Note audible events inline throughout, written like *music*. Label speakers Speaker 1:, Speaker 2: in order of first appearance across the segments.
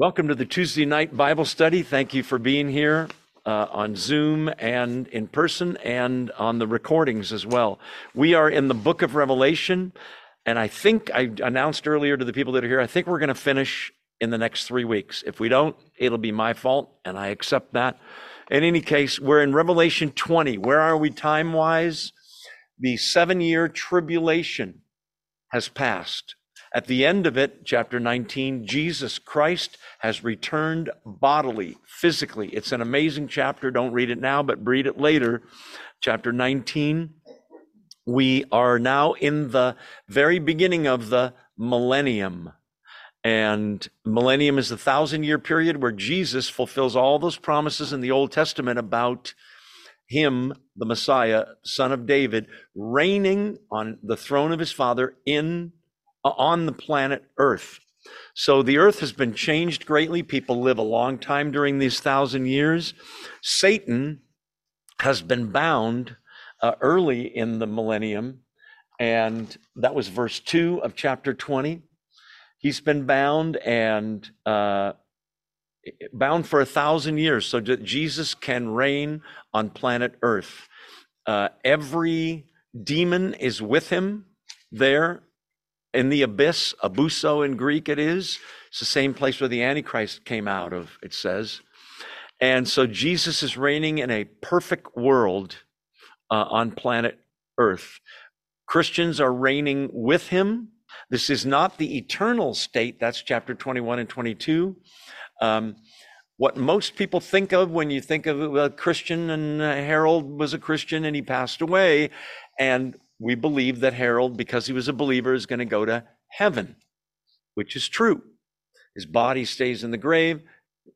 Speaker 1: Welcome to the Tuesday night Bible study. Thank you for being here uh, on Zoom and in person and on the recordings as well. We are in the book of Revelation, and I think I announced earlier to the people that are here, I think we're going to finish in the next three weeks. If we don't, it'll be my fault, and I accept that. In any case, we're in Revelation 20. Where are we time wise? The seven year tribulation has passed. At the end of it, chapter 19, Jesus Christ has returned bodily, physically. It's an amazing chapter. Don't read it now, but read it later. Chapter 19. We are now in the very beginning of the millennium. And millennium is the thousand year period where Jesus fulfills all those promises in the Old Testament about him, the Messiah, son of David, reigning on the throne of his father in on the planet Earth. So the earth has been changed greatly. People live a long time during these thousand years. Satan has been bound uh, early in the millennium, and that was verse 2 of chapter 20. He's been bound and uh, bound for a thousand years so that Jesus can reign on planet Earth. Uh, every demon is with him there in the abyss, abuso in Greek it is. It's the same place where the Antichrist came out of, it says. And so Jesus is reigning in a perfect world uh, on planet Earth. Christians are reigning with him. This is not the eternal state. That's chapter 21 and 22. Um, what most people think of when you think of a Christian, and uh, Harold was a Christian and he passed away. And we believe that Harold, because he was a believer, is going to go to heaven, which is true. His body stays in the grave.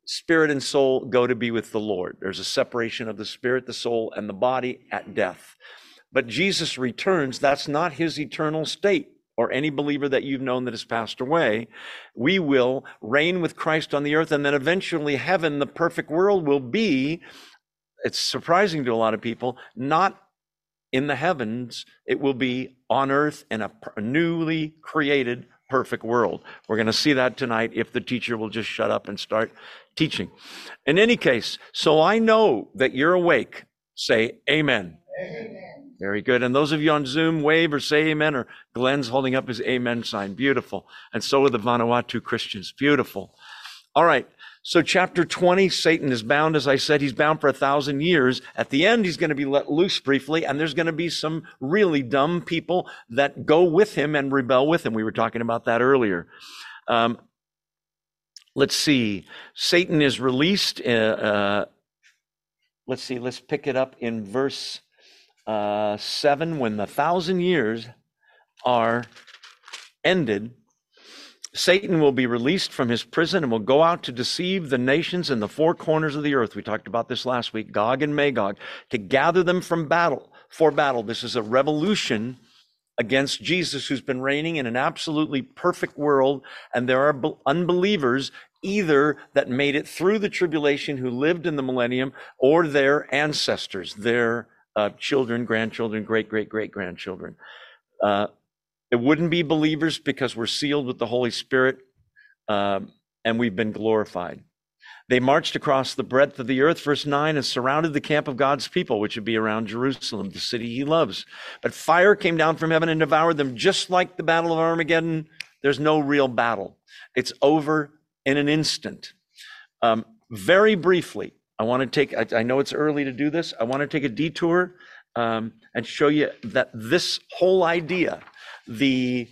Speaker 1: Spirit and soul go to be with the Lord. There's a separation of the spirit, the soul, and the body at death. But Jesus returns. That's not his eternal state or any believer that you've known that has passed away. We will reign with Christ on the earth, and then eventually heaven, the perfect world, will be. It's surprising to a lot of people, not in the heavens, it will be on earth in a newly created perfect world. We're going to see that tonight if the teacher will just shut up and start teaching. In any case, so I know that you're awake. Say amen. amen. Very good. And those of you on Zoom, wave or say amen, or Glenn's holding up his amen sign. Beautiful. And so are the Vanuatu Christians. Beautiful. All right. So, chapter 20, Satan is bound, as I said, he's bound for a thousand years. At the end, he's going to be let loose briefly, and there's going to be some really dumb people that go with him and rebel with him. We were talking about that earlier. Um, let's see. Satan is released. Uh, uh, let's see. Let's pick it up in verse uh, 7 when the thousand years are ended Satan will be released from his prison and will go out to deceive the nations in the four corners of the earth. We talked about this last week, Gog and Magog, to gather them from battle, for battle. This is a revolution against Jesus, who's been reigning in an absolutely perfect world. And there are unbelievers either that made it through the tribulation who lived in the millennium or their ancestors, their uh, children, grandchildren, great, great, great grandchildren. Uh, it wouldn't be believers because we're sealed with the Holy Spirit um, and we've been glorified. They marched across the breadth of the earth, verse 9, and surrounded the camp of God's people, which would be around Jerusalem, the city he loves. But fire came down from heaven and devoured them, just like the Battle of Armageddon. There's no real battle, it's over in an instant. Um, very briefly, I want to take, I, I, know it's early to do this. I want to take a detour um, and show you that this whole idea the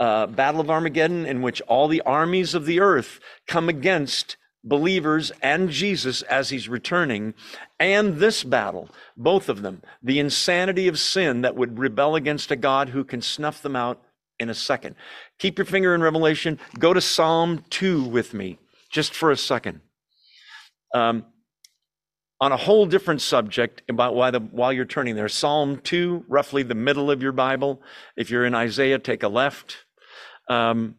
Speaker 1: uh, Battle of Armageddon, in which all the armies of the earth come against believers and Jesus as he's returning, and this battle, both of them, the insanity of sin that would rebel against a God who can snuff them out in a second. Keep your finger in Revelation. Go to Psalm 2 with me, just for a second. Um, on a whole different subject about why the, while you're turning there. Psalm 2, roughly the middle of your Bible. If you're in Isaiah, take a left. Um,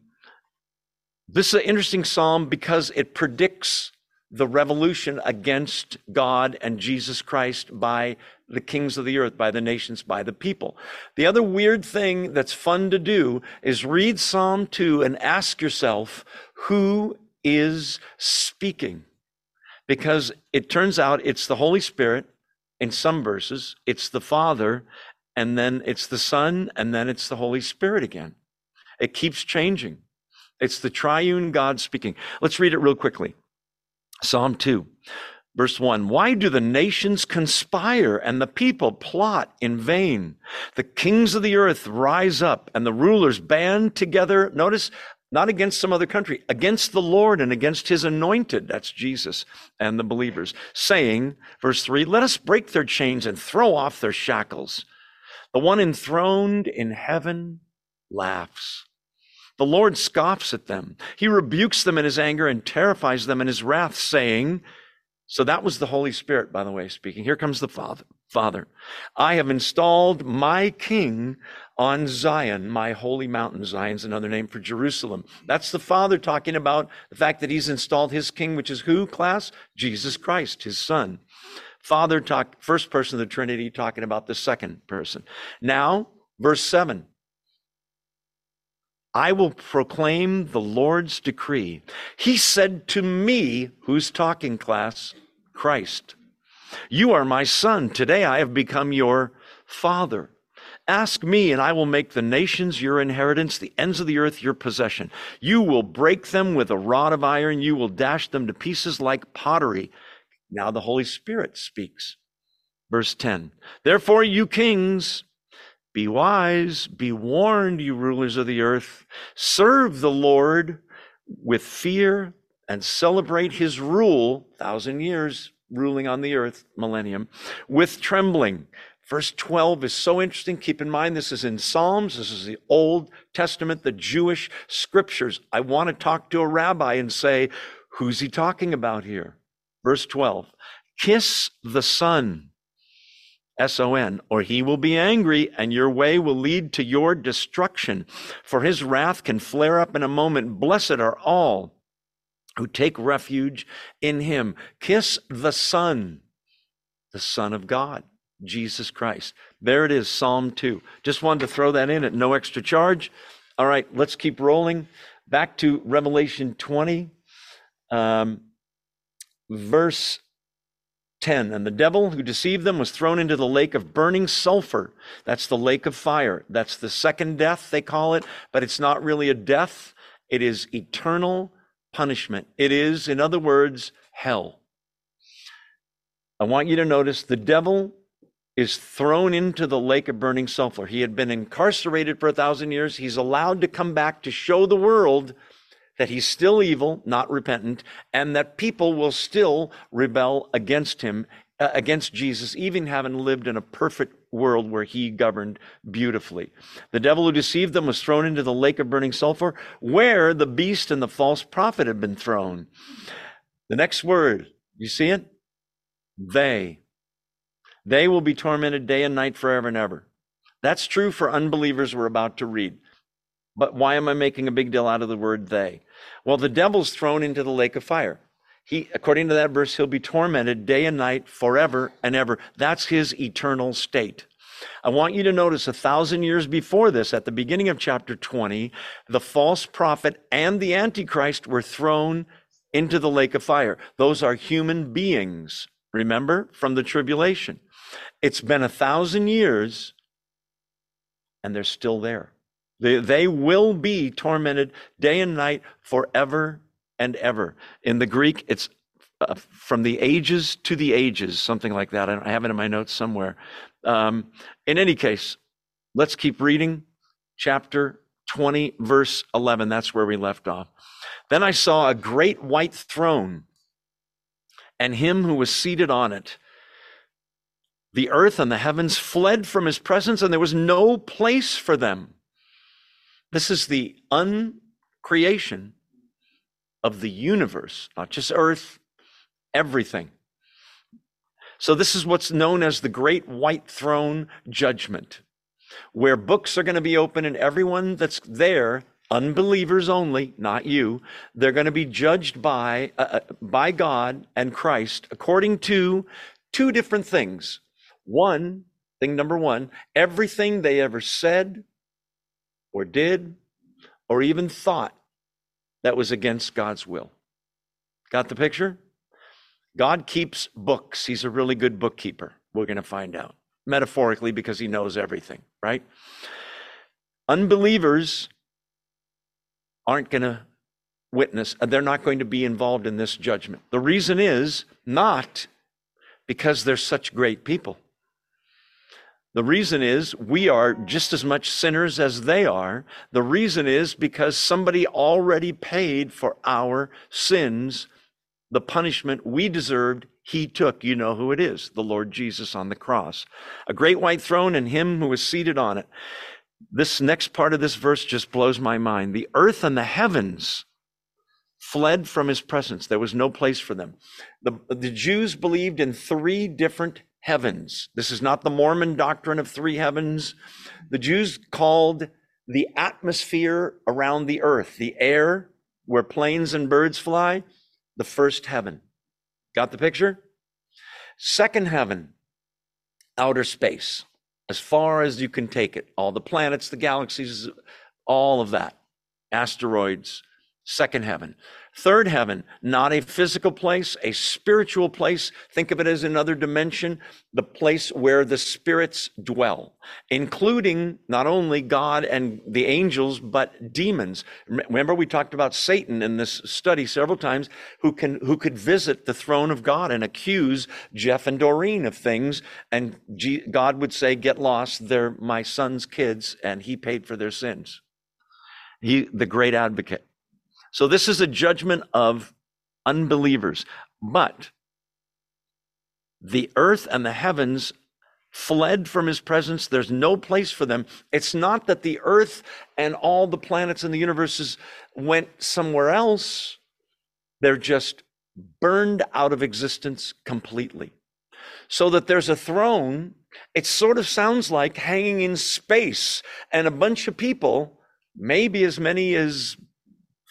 Speaker 1: this is an interesting psalm because it predicts the revolution against God and Jesus Christ by the kings of the earth, by the nations, by the people. The other weird thing that's fun to do is read Psalm 2 and ask yourself, who is speaking because it turns out it's the Holy Spirit in some verses, it's the Father, and then it's the Son, and then it's the Holy Spirit again. It keeps changing. It's the triune God speaking. Let's read it real quickly. Psalm 2, verse 1. Why do the nations conspire and the people plot in vain? The kings of the earth rise up and the rulers band together. Notice, not against some other country, against the Lord and against his anointed. That's Jesus and the believers, saying, verse 3, let us break their chains and throw off their shackles. The one enthroned in heaven laughs. The Lord scoffs at them. He rebukes them in his anger and terrifies them in his wrath, saying, So that was the Holy Spirit, by the way, speaking. Here comes the Father. Father, I have installed my king on Zion, my holy mountain. Zion's another name for Jerusalem. That's the Father talking about the fact that he's installed his king, which is who, class? Jesus Christ, his son. Father talk, first person of the Trinity talking about the second person. Now, verse seven. I will proclaim the Lord's decree. He said to me, who's talking, class? Christ. You are my son. Today I have become your father. Ask me, and I will make the nations your inheritance, the ends of the earth your possession. You will break them with a rod of iron. You will dash them to pieces like pottery. Now the Holy Spirit speaks. Verse 10 Therefore, you kings, be wise, be warned, you rulers of the earth. Serve the Lord with fear and celebrate his rule, thousand years ruling on the earth, millennium, with trembling. Verse 12 is so interesting. Keep in mind, this is in Psalms. This is the Old Testament, the Jewish scriptures. I want to talk to a rabbi and say, who's he talking about here? Verse 12 Kiss the Son S O N, or he will be angry and your way will lead to your destruction. For his wrath can flare up in a moment. Blessed are all who take refuge in him. Kiss the Son, the Son of God, Jesus Christ. There it is, Psalm 2. Just wanted to throw that in at no extra charge. All right, let's keep rolling. Back to Revelation 20, um, verse 10 and the devil who deceived them was thrown into the lake of burning sulfur that's the lake of fire that's the second death they call it but it's not really a death it is eternal punishment it is in other words hell i want you to notice the devil is thrown into the lake of burning sulfur he had been incarcerated for a thousand years he's allowed to come back to show the world that he's still evil, not repentant, and that people will still rebel against him, uh, against Jesus, even having lived in a perfect world where he governed beautifully. The devil who deceived them was thrown into the lake of burning sulfur, where the beast and the false prophet had been thrown. The next word, you see it? They. They will be tormented day and night forever and ever. That's true for unbelievers we're about to read. But why am I making a big deal out of the word they? Well, the devil's thrown into the lake of fire. He, according to that verse, he'll be tormented day and night forever and ever. That's his eternal state. I want you to notice a thousand years before this, at the beginning of chapter 20, the false prophet and the antichrist were thrown into the lake of fire. Those are human beings, remember, from the tribulation. It's been a thousand years and they're still there. They, they will be tormented day and night forever and ever. In the Greek, it's uh, from the ages to the ages, something like that. I have it in my notes somewhere. Um, in any case, let's keep reading. Chapter 20, verse 11. That's where we left off. Then I saw a great white throne and him who was seated on it. The earth and the heavens fled from his presence, and there was no place for them. This is the uncreation of the universe, not just earth, everything. So, this is what's known as the Great White Throne Judgment, where books are going to be open and everyone that's there, unbelievers only, not you, they're going to be judged by, uh, uh, by God and Christ according to two different things. One, thing number one, everything they ever said, or did or even thought that was against God's will. Got the picture? God keeps books. He's a really good bookkeeper. We're going to find out. Metaphorically, because he knows everything, right? Unbelievers aren't going to witness, uh, they're not going to be involved in this judgment. The reason is not because they're such great people. The reason is we are just as much sinners as they are. The reason is because somebody already paid for our sins. The punishment we deserved, he took. You know who it is the Lord Jesus on the cross. A great white throne and him who was seated on it. This next part of this verse just blows my mind. The earth and the heavens fled from his presence. There was no place for them. The, the Jews believed in three different heavens. This is not the Mormon doctrine of three heavens. The Jews called the atmosphere around the earth, the air where planes and birds fly, the first heaven. Got the picture? Second heaven, outer space, as far as you can take it. All the planets, the galaxies, all of that. Asteroids, second heaven. Third heaven, not a physical place, a spiritual place. Think of it as another dimension, the place where the spirits dwell, including not only God and the angels, but demons. Remember, we talked about Satan in this study several times, who can who could visit the throne of God and accuse Jeff and Doreen of things, and God would say, "Get lost. They're my son's kids, and he paid for their sins." He, the great advocate. So this is a judgment of unbelievers. But the earth and the heavens fled from his presence. There's no place for them. It's not that the earth and all the planets and the universes went somewhere else. They're just burned out of existence completely. So that there's a throne. It sort of sounds like hanging in space and a bunch of people, maybe as many as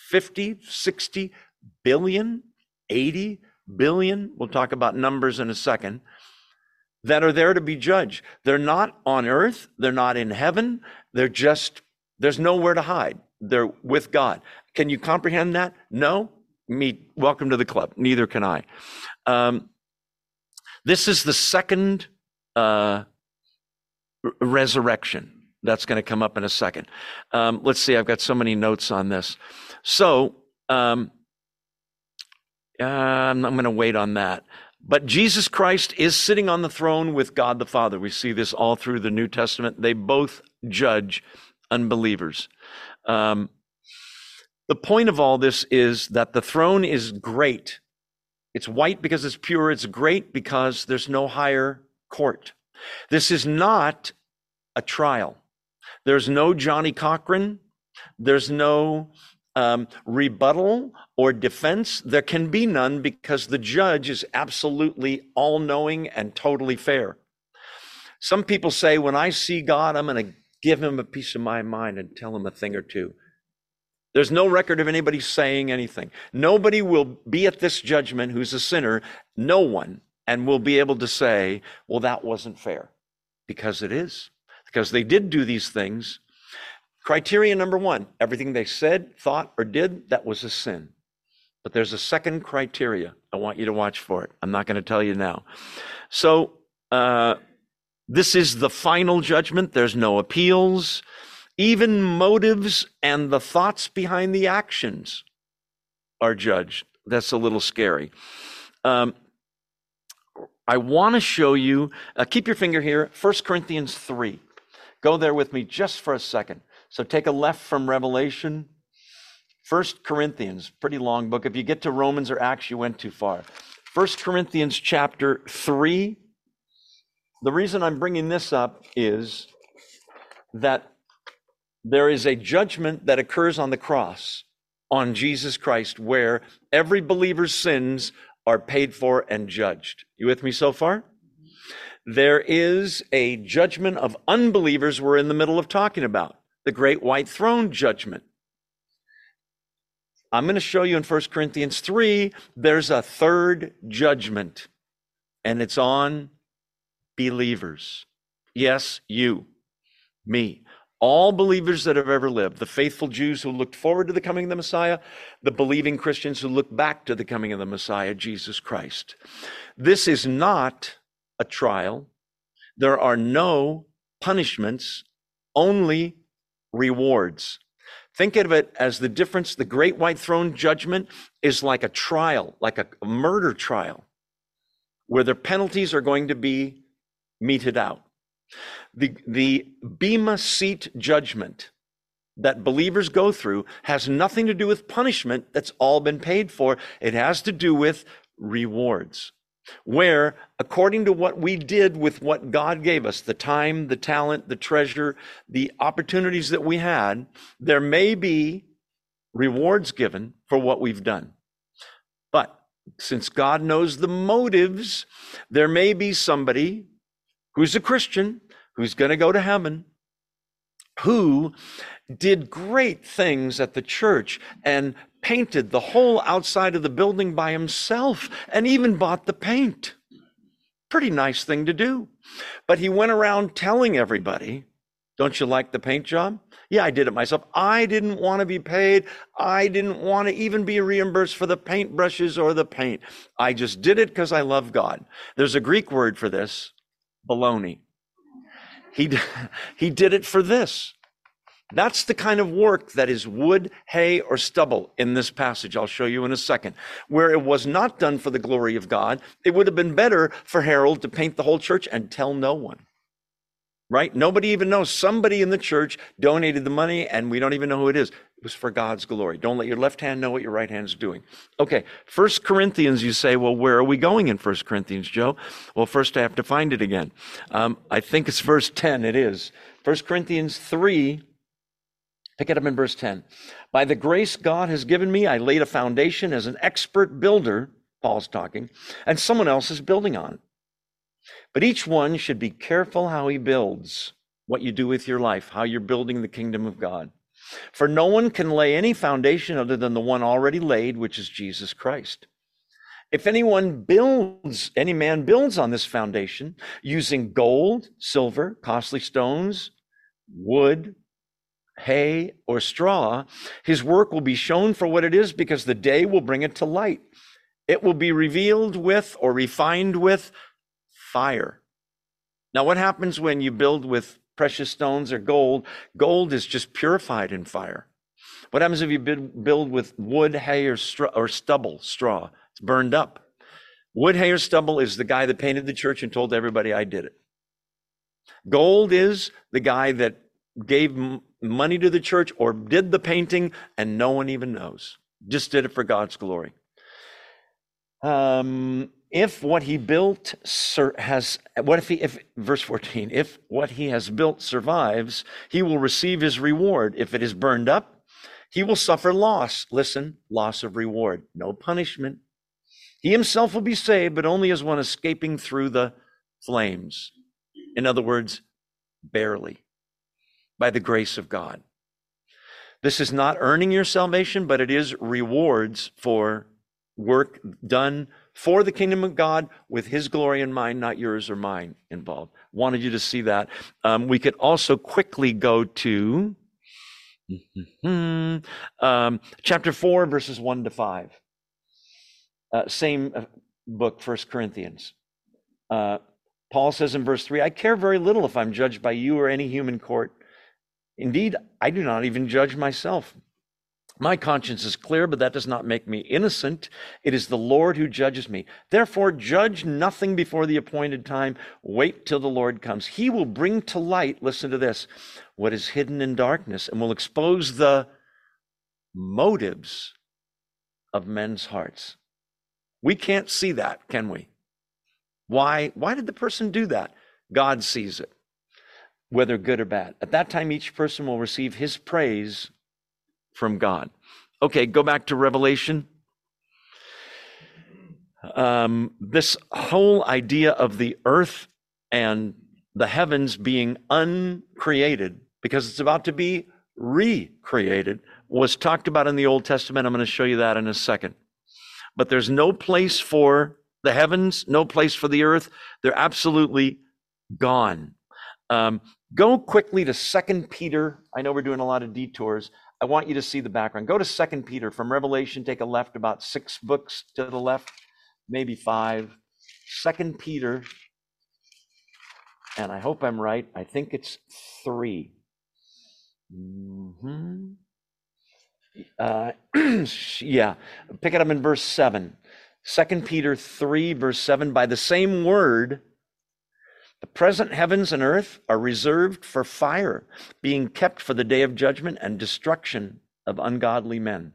Speaker 1: 50, 60 billion, 80 billion, we'll talk about numbers in a second, that are there to be judged. They're not on earth, they're not in heaven, they're just, there's nowhere to hide. They're with God. Can you comprehend that? No? Me, welcome to the club. Neither can I. Um, this is the second uh, resurrection. That's going to come up in a second. Um, let's see, I've got so many notes on this. So, um, uh, I'm going to wait on that. But Jesus Christ is sitting on the throne with God the Father. We see this all through the New Testament. They both judge unbelievers. Um, the point of all this is that the throne is great. It's white because it's pure. It's great because there's no higher court. This is not a trial. There's no Johnnie Cochran. There's no um, rebuttal or defense. There can be none because the judge is absolutely all knowing and totally fair. Some people say, when I see God, I'm going to give him a piece of my mind and tell him a thing or two. There's no record of anybody saying anything. Nobody will be at this judgment who's a sinner, no one, and will be able to say, well, that wasn't fair. Because it is. Because they did do these things Criteria number one everything they said, thought, or did, that was a sin. But there's a second criteria. I want you to watch for it. I'm not going to tell you now. So, uh, this is the final judgment. There's no appeals. Even motives and the thoughts behind the actions are judged. That's a little scary. Um, I want to show you, uh, keep your finger here, 1 Corinthians 3. Go there with me just for a second. So take a left from Revelation. First Corinthians, pretty long book. If you get to Romans or Acts, you went too far. First Corinthians chapter 3. The reason I'm bringing this up is that there is a judgment that occurs on the cross on Jesus Christ where every believer's sins are paid for and judged. You with me so far? There is a judgment of unbelievers we're in the middle of talking about the great white throne judgment. I'm going to show you in 1 Corinthians 3, there's a third judgment, and it's on believers. Yes, you, me, All believers that have ever lived, the faithful Jews who looked forward to the coming of the Messiah, the believing Christians who look back to the coming of the Messiah, Jesus Christ. This is not a trial. There are no punishments, only rewards. Think of it as the difference. The great white throne judgment is like a trial, like a murder trial, where the penalties are going to be meted out. The, the Bema seat judgment that believers go through has nothing to do with punishment that's all been paid for. It has to do with rewards, where according to what we did with what God gave us, the time, the talent, the treasure, the opportunities that we had, there may be rewards given for what we've done. But since God knows the motives, there may be somebody who's a Christian, who's going to go to heaven, who did great things at the church and painted the whole outside of the building by himself and even bought the paint. Pretty nice thing to do. But he went around telling everybody, Don't you like the paint job? Yeah, I did it myself. I didn't want to be paid. I didn't want to even be reimbursed for the paint brushes or the paint. I just did it because I love God. There's a Greek word for this baloney. He, *laughs* he did it for this. That's the kind of work that is wood, hay, or stubble in this passage. I'll show you in a second. Where it was not done for the glory of God, it would have been better for Harold to paint the whole church and tell no one. Right? Nobody even knows. Somebody in the church donated the money and we don't even know who it is. It was for God's glory. Don't let your left hand know what your right hand is doing. Okay, First Corinthians, you say, well, where are we going in First Corinthians, Joe? Well, first I have to find it again. Um, I think it's verse 10. It is. First Corinthians 3, pick it up in verse 10. By the grace God has given me, I laid a foundation as an expert builder, Paul's talking, and someone else is building on. But each one should be careful how he builds, what you do with your life, how you're building the kingdom of God. For no one can lay any foundation other than the one already laid, which is Jesus Christ. If anyone builds, any man builds on this foundation using gold, silver, costly stones, wood, hay, or straw, his work will be shown for what it is because the day will bring it to light. It will be revealed with or refined with fire. Now, what happens when you build with precious stones or gold. Gold is just purified in fire. What happens if you build with wood, hay, or, straw, or stubble, straw? It's burned up. Wood, hay, or stubble is the guy that painted the church and told everybody I did it. Gold is the guy that gave money to the church or did the painting and no one even knows. Just did it for God's glory. Um, if what he built has what if he if verse 14 if what he has built survives he will receive his reward. If it is burned up he will suffer loss. Listen loss of reward no punishment. He himself will be saved but only as one escaping through the flames. In other words barely by the grace of god this is not earning your salvation but it is rewards for work done for the kingdom of God with his glory in mind, not yours or mine involved. Wanted you to see that. Um, we could also quickly go to *laughs* um, chapter 4, verses 1 to 5. Uh, same uh, book, First Corinthians. Uh, Paul says in verse 3 I care very little if I'm judged by you or any human court. Indeed, I do not even judge myself. My conscience is clear, but that does not make me innocent. It is the Lord who judges me. Therefore, judge nothing before the appointed time. Wait till the Lord comes. He will bring to light, listen to this, what is hidden in darkness and will expose the motives of men's hearts. We can't see that, can we? Why, why did the person do that? God sees it, whether good or bad. At that time, each person will receive his praise from God. Okay, go back to Revelation. Um, this whole idea of the earth and the heavens being uncreated because it's about to be recreated was talked about in the Old Testament. I'm going to show you that in a second. But there's no place for the heavens, no place for the earth. They're absolutely gone. Um, go quickly to Second Peter. I know we're doing a lot of detours. I want you to see the background. Go to Second Peter from Revelation. Take a left about six books to the left, maybe five. Second Peter, and I hope I'm right. I think it's 3 mm-hmm. Uh, *clears throat* yeah, pick it up in verse seven. Second Peter three, verse seven. By the same word the present heavens and earth are reserved for fire, being kept for the day of judgment and destruction of ungodly men.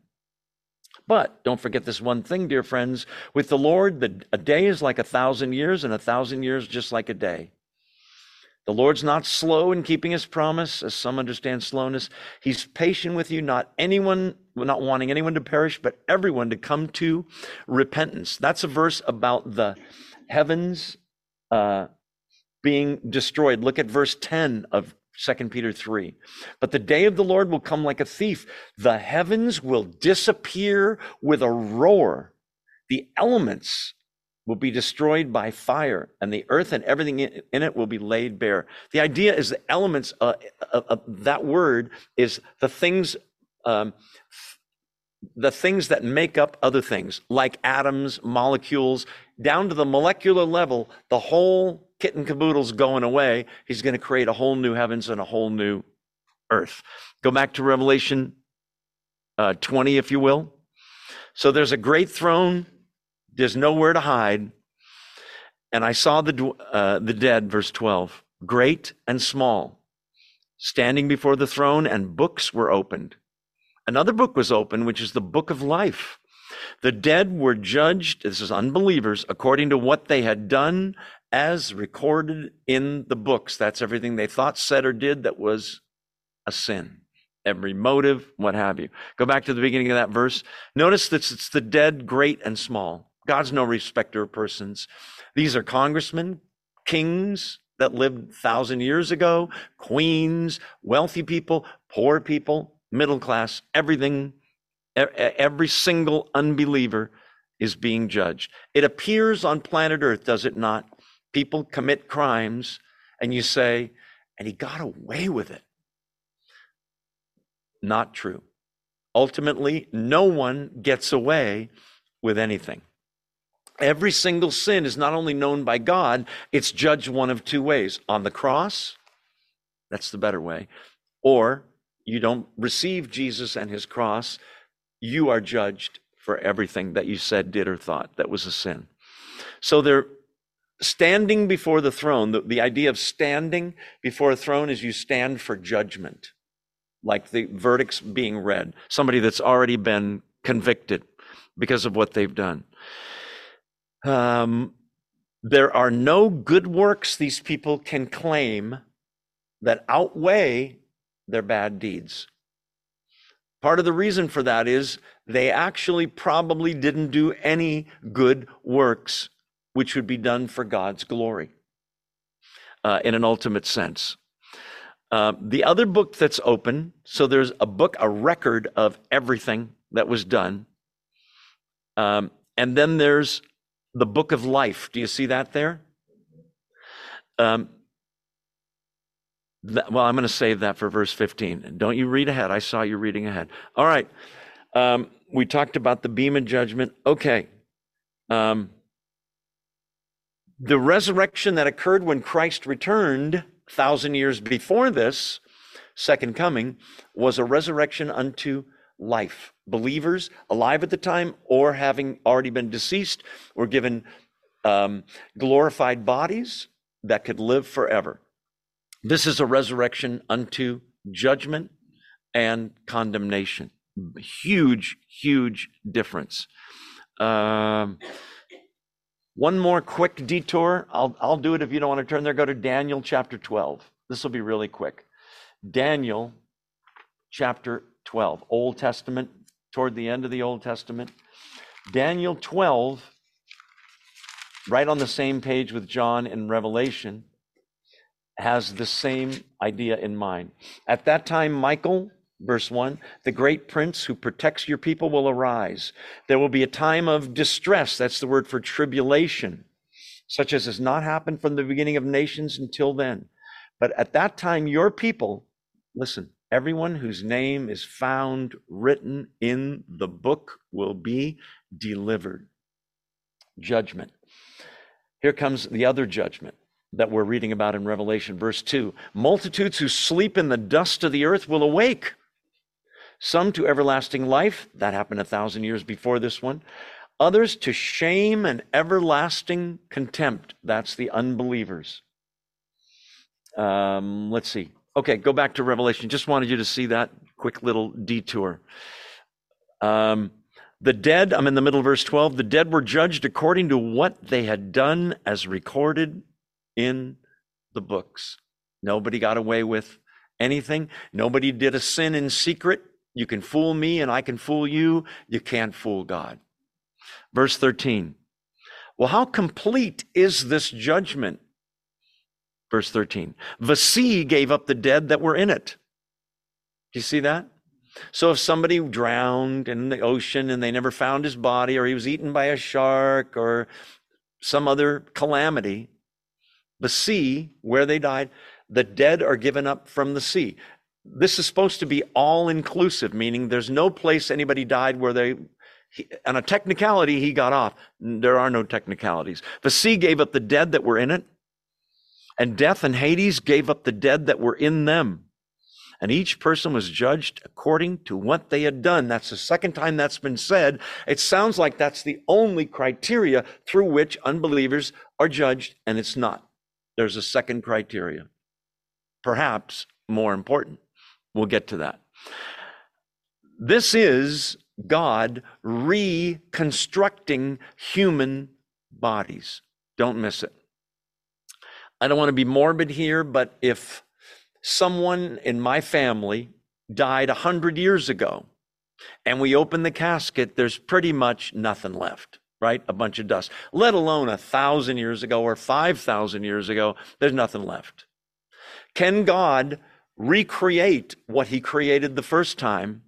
Speaker 1: But don't forget this one thing, dear friends. With the Lord, the, a day is like a thousand years, and a thousand years just like a day. The Lord's not slow in keeping his promise, as some understand slowness. He's patient with you, not anyone, not wanting anyone to perish, but everyone to come to repentance. That's a verse about the heavens uh, being destroyed. Look at verse 10 of 2 Peter 3. But the day of the Lord will come like a thief. The heavens will disappear with a roar. The elements will be destroyed by fire, and the earth and everything in it will be laid bare. The idea is the elements, uh, uh, uh, that word is the things, um, the things that make up other things, like atoms, molecules, down to the molecular level, the whole kit and caboodle's going away. He's going to create a whole new heavens and a whole new earth. Go back to Revelation uh, 20, if you will. So there's a great throne. There's nowhere to hide. And I saw the, uh, the dead, verse 12, great and small, standing before the throne, and books were opened. Another book was opened, which is the book of life. The dead were judged, this is unbelievers, according to what they had done as recorded in the books. That's everything they thought, said, or did that was a sin. Every motive, what have you. Go back to the beginning of that verse. Notice that it's the dead, great and small. God's no respecter of persons. These are congressmen, kings that lived thousand years ago, queens, wealthy people, poor people, middle class, everything, every single unbeliever is being judged. It appears on planet Earth, does it not? people commit crimes and you say, and he got away with it. Not true. Ultimately, no one gets away with anything. Every single sin is not only known by God, it's judged one of two ways on the cross, that's the better way, or you don't receive Jesus and his cross, you are judged for everything that you said, did, or thought that was a sin. So they're standing before the throne, the, the idea of standing before a throne is you stand for judgment, like the verdicts being read, somebody that's already been convicted because of what they've done. Um, there are no good works these people can claim that outweigh their bad deeds. Part of the reason for that is they actually probably didn't do any good works which would be done for God's glory uh, in an ultimate sense. Uh, the other book that's open, so there's a book, a record of everything that was done. Um, and then there's the book of life. Do you see that there? Um, that, well, I'm going to save that for verse 15. Don't you read ahead. I saw you reading ahead. All right. Um, we talked about the Bema judgment. Okay. Um, the resurrection that occurred when Christ returned thousand years before this second coming was a resurrection unto life. Believers alive at the time or having already been deceased were given um, glorified bodies that could live forever. This is a resurrection unto judgment and condemnation. Huge, huge difference. Um, one more quick detour. I'll, I'll do it if you don't want to turn there. Go to Daniel chapter 12. This will be really quick. Daniel chapter 12, Old Testament, toward the end of the Old Testament. Daniel 12, right on the same page with John in Revelation, has the same idea in mind. At that time, Michael, Verse 1 The great prince who protects your people will arise. There will be a time of distress. That's the word for tribulation, such as has not happened from the beginning of nations until then. But at that time, your people, listen, everyone whose name is found written in the book will be delivered. Judgment. Here comes the other judgment that we're reading about in Revelation, verse 2. Multitudes who sleep in the dust of the earth will awake. Some to everlasting life. That happened a thousand years before this one. Others to shame and everlasting contempt. That's the unbelievers. Um, let's see. Okay, go back to Revelation. Just wanted you to see that quick little detour. Um, the dead, I'm in the middle of verse 12, the dead were judged according to what they had done as recorded in the books. Nobody got away with anything. Nobody did a sin in secret. You can fool me and I can fool you. You can't fool God. Verse 13. Well, how complete is this judgment? Verse 13. The sea gave up the dead that were in it. Do you see that? So if somebody drowned in the ocean and they never found his body, or he was eaten by a shark, or some other calamity, the sea where they died, the dead are given up from the sea. This is supposed to be all inclusive, meaning there's no place anybody died where they, he, on a technicality, he got off. There are no technicalities. The sea gave up the dead that were in it, and death and Hades gave up the dead that were in them and each person was judged according to what they had done. That's the second time that's been said. It sounds like that's the only criteria through which unbelievers are judged, and it's not. There's a second criteria, perhaps more important. We'll get to that. This is God reconstructing human bodies. Don't miss it. I don't want to be morbid here, but if someone in my family died a hundred years ago and we open the casket, there's pretty much nothing left, right? A bunch of dust, let alone a thousand years ago or 5,000 years ago, there's nothing left. Can God recreate what he created the first time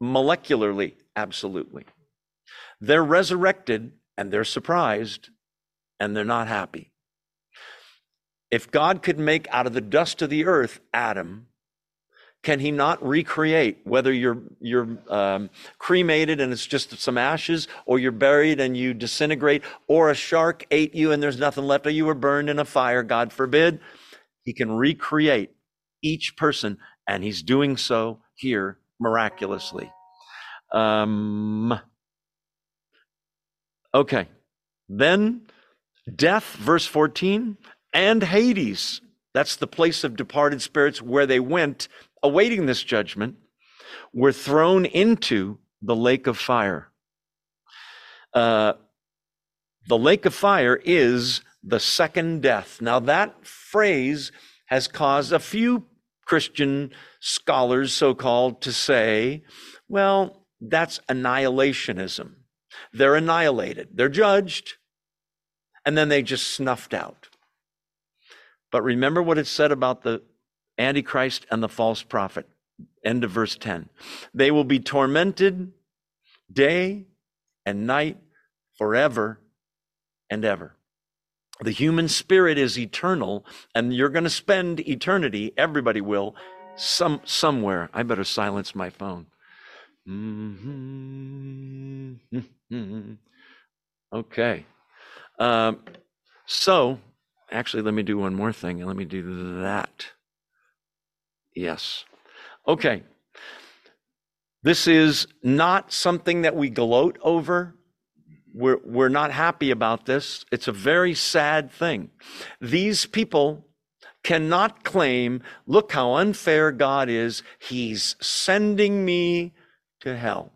Speaker 1: molecularly? Absolutely. They're resurrected and they're surprised and they're not happy. If God could make out of the dust of the earth Adam, can he not recreate whether you're you're um, cremated and it's just some ashes or you're buried and you disintegrate or a shark ate you and there's nothing left or you were burned in a fire god forbid? He can recreate each person and he's doing so here miraculously. Um, okay. Then death verse 14 and Hades. That's the place of departed spirits where they went awaiting this judgment, were thrown into the lake of fire. Uh, the lake of fire is the second death. Now, that phrase has caused a few Christian scholars, so called, to say, well, that's annihilationism. They're annihilated, they're judged, and then they just snuffed out. But remember what it said about the Antichrist and the false prophet. End of verse 10. They will be tormented day and night forever and ever. The human spirit is eternal, and you're going to spend eternity, everybody will, some, somewhere. I better silence my phone. Mm-hmm. *laughs* Okay. Um, so, Actually, let me do one more thing. And let me do that. Yes. Okay. This is not something that we gloat over. We're, we're not happy about this. It's a very sad thing. These people cannot claim, look how unfair God is. He's sending me to hell.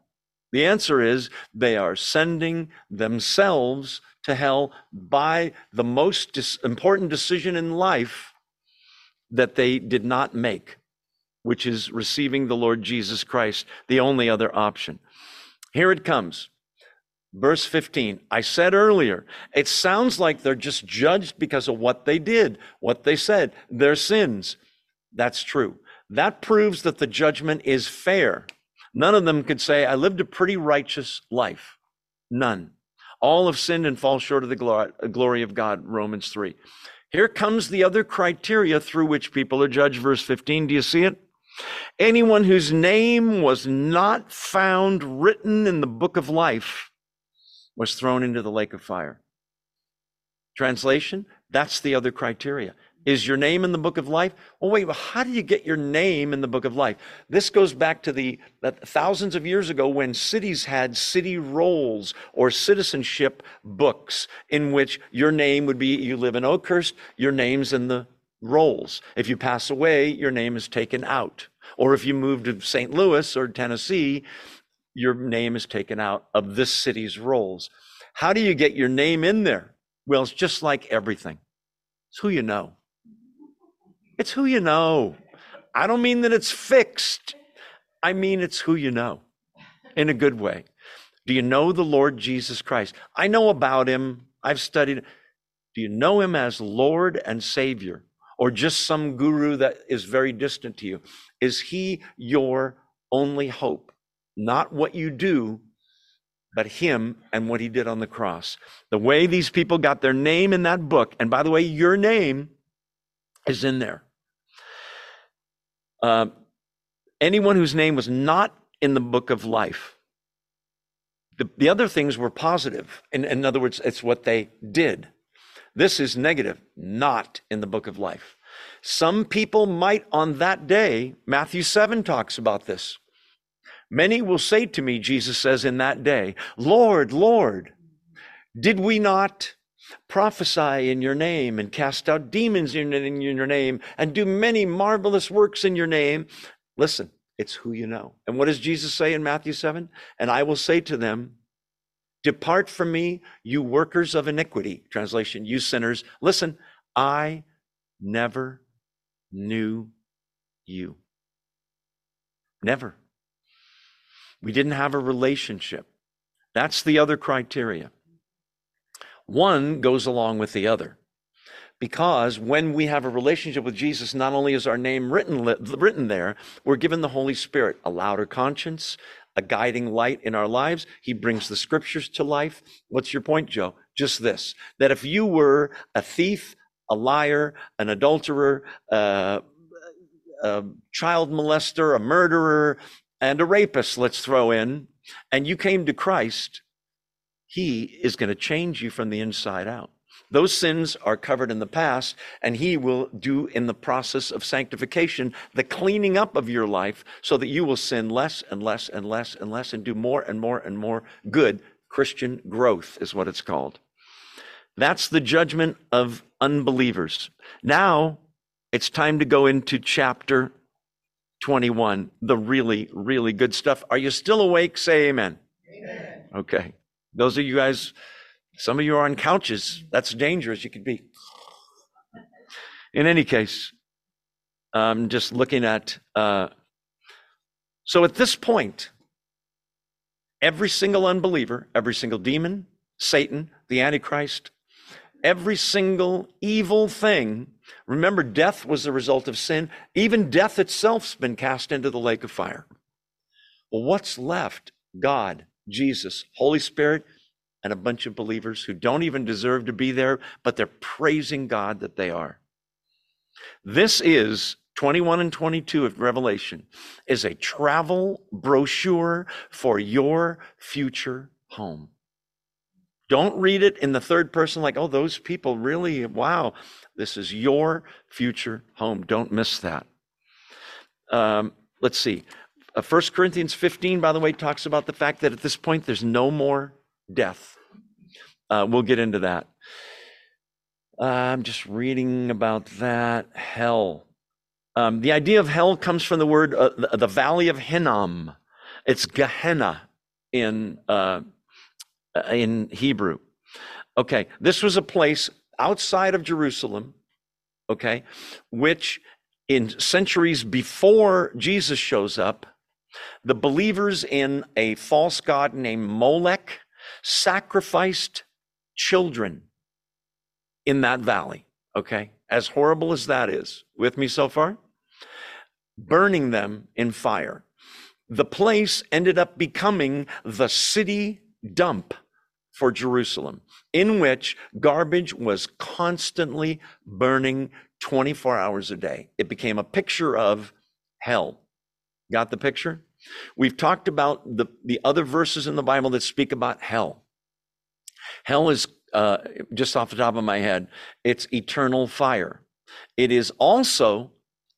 Speaker 1: The answer is they are sending themselves to hell by the most dis- important decision in life that they did not make, which is receiving the Lord Jesus Christ, the only other option. Here it comes. Verse 15. I said earlier, it sounds like they're just judged because of what they did, what they said, their sins. That's true. That proves that the judgment is fair. None of them could say, I lived a pretty righteous life. None. All have sinned and fall short of the glory of God, Romans 3. Here comes the other criteria through which people are judged. Verse 15, do you see it? Anyone whose name was not found written in the book of life was thrown into the lake of fire. Translation, that's the other criteria. Is your name in the book of life? Well, wait, well, how do you get your name in the book of life? This goes back to the thousands of years ago when cities had city rolls or citizenship books in which your name would be, you live in Oakhurst, your name's in the rolls. If you pass away, your name is taken out. Or if you move to St. Louis or Tennessee, your name is taken out of this city's rolls. How do you get your name in there? Well, it's just like everything. It's who you know. It's who you know. I don't mean that it's fixed. I mean it's who you know in a good way. Do you know the Lord Jesus Christ? I know about him. I've studied. Do you know him as Lord and Savior or just some guru that is very distant to you? Is he your only hope? Not what you do, but him and what he did on the cross. The way these people got their name in that book, and by the way, your name is in there. Uh, anyone whose name was not in the book of life. The, the other things were positive. In, in other words, it's what they did. This is negative, not in the book of life. Some people might on that day, Matthew 7 talks about this. Many will say to me, Jesus says in that day, Lord, Lord, did we not prophesy in your name and cast out demons in, your name and do many marvelous works in your name. Listen, it's who you know. And what does Jesus say in Matthew 7? And I will say to them, Depart from me, you workers of iniquity. Translation, you sinners. Listen, I never knew you. Never. We didn't have a relationship. That's the other criteria. One goes along with the other. Because when we have a relationship with Jesus, not only is our name written, written there, we're given the Holy Spirit, a louder conscience, a guiding light in our lives. He brings the scriptures to life. What's your point, Joe? Just this that if you were a thief, a liar, an adulterer, uh, a child molester, a murderer, and a rapist, let's throw in, and you came to Christ, he is going to change you from the inside out. Those sins are covered in the past, and He will do in the process of sanctification the cleaning up of your life so that you will sin less and less and less and less and do more and more and more good. Christian growth is what it's called. That's the judgment of unbelievers. Now it's time to go into chapter 21, the really, really good stuff. Are you still awake? Say amen. Amen. Okay. Those of you guys, some of you are on couches. That's dangerous. You could be. In any case, I'm just looking at. Uh, so at this point, every single unbeliever, every single demon, Satan, the Antichrist, every single evil thing. Remember, death was the result of sin. Even death itself's been cast into the lake of fire. Well, what's left? God Jesus, Holy Spirit, and a bunch of believers who don't even deserve to be there, but they're praising God that they are. This is 21 and 22 of Revelation is a travel brochure for your future home. Don't read it in the third person like, oh, those people really, wow. This is your future home. Don't miss that. Um, let's see. Uh, 1 Corinthians 15, by the way, talks about the fact that at this point there's no more death. Uh, we'll get into that. Uh, I'm just reading about that. Hell. Um, the idea of hell comes from the word, uh, the, the, valley of Hinnom. It's Gehenna in, uh, in Hebrew. Okay, this was a place outside of Jerusalem, okay, which in centuries before Jesus shows up, the believers in a false god named Molech sacrificed children in that valley. Okay. As horrible as that is, with me so far? Burning them in fire. The place ended up becoming the city dump for Jerusalem, in which garbage was constantly burning 24 hours a day. It became a picture of hell. Got the picture? We've talked about the, the other verses in the Bible that speak about hell. Hell is, uh, just off the top of my head, it's eternal fire. It is also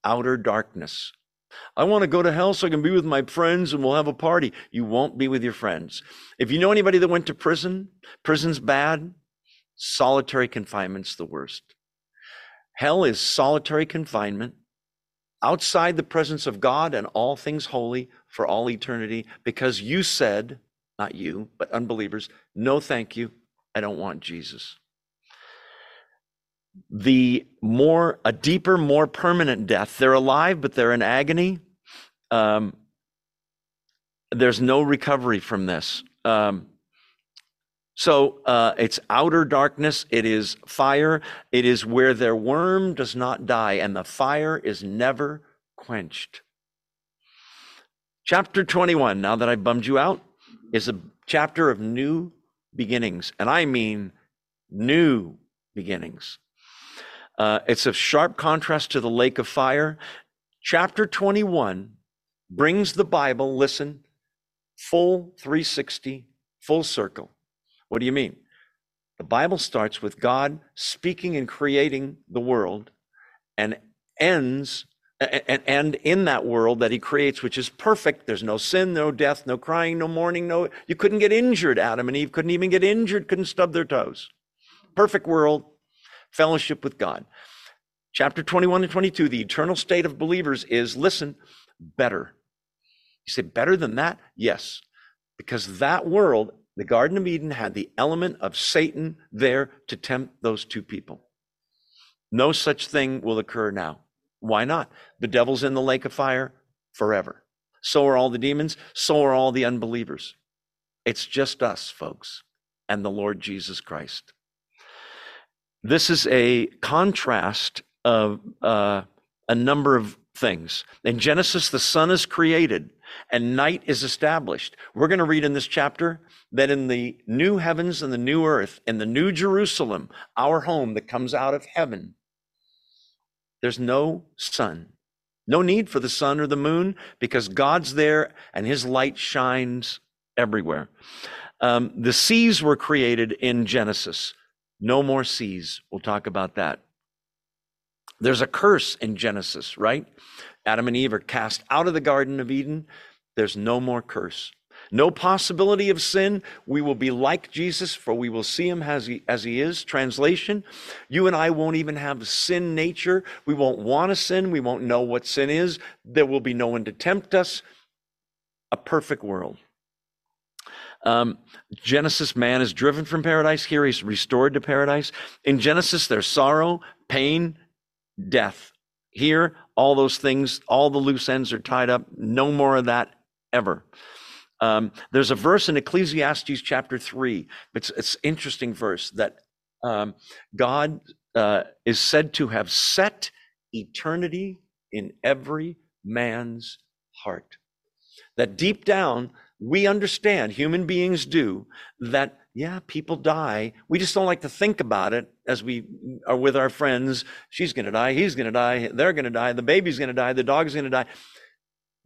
Speaker 1: outer darkness. I want to go to hell so I can be with my friends and we'll have a party. You won't be with your friends. If you know anybody that went to prison, prison's bad, solitary confinement's the worst. Hell is solitary confinement outside the presence of God and all things holy for all eternity because you said, not you, but unbelievers, no thank you. I don't want Jesus. The more, a deeper, more permanent death. They're alive, but they're in agony. Um, there's no recovery from this. Um, so uh, it's outer darkness. It is fire. It is where their worm does not die, and the fire is never quenched. Chapter 21, now that I bummed you out, is a chapter of new beginnings. And I mean new beginnings. Uh, it's a sharp contrast to the lake of fire. Chapter 21 brings the Bible, listen, full 360, full circle. What do you mean? The Bible starts with God speaking and creating the world and ends and in that world that he creates, which is perfect, there's no sin, no death, no crying, no mourning, no, you couldn't get injured. Adam and Eve couldn't even get injured, couldn't stub their toes. Perfect world, fellowship with God. Chapter 21 and 22, the eternal state of believers is listen, better. You say, better than that? Yes, because that world the Garden of Eden had the element of Satan there to tempt those two people. No such thing will occur now. Why not? The devil's in the lake of fire forever. So are all the demons. So are all the unbelievers. It's just us, folks, and the Lord Jesus Christ. This is a contrast of uh, a number of things. In Genesis, the sun is created and night is established. We're going to read in this chapter that in the new heavens and the new earth, in the new Jerusalem, our home that comes out of heaven, there's no sun. No need for the sun or the moon because God's there and his light shines everywhere. Um, the seas were created in Genesis. No more seas. We'll talk about that. There's a curse in Genesis, right? Adam and Eve are cast out of the Garden of Eden. There's no more curse. No possibility of sin. We will be like Jesus, for we will see him as he, as he is. Translation You and I won't even have sin nature. We won't want to sin. We won't know what sin is. There will be no one to tempt us. A perfect world. Um, Genesis, man is driven from paradise. Here he's restored to paradise. In Genesis, there's sorrow, pain, death. Here, all those things, all the loose ends are tied up. No more of that ever. Um, there's a verse in Ecclesiastes chapter three. It's it's interesting verse that um, God uh, is said to have set eternity in every man's heart. That deep down we understand, human beings do, that yeah, people die. We just don't like to think about it as we are with our friends. She's going to die. He's going to die. They're going to die. The baby's going to die. The dog's going to die.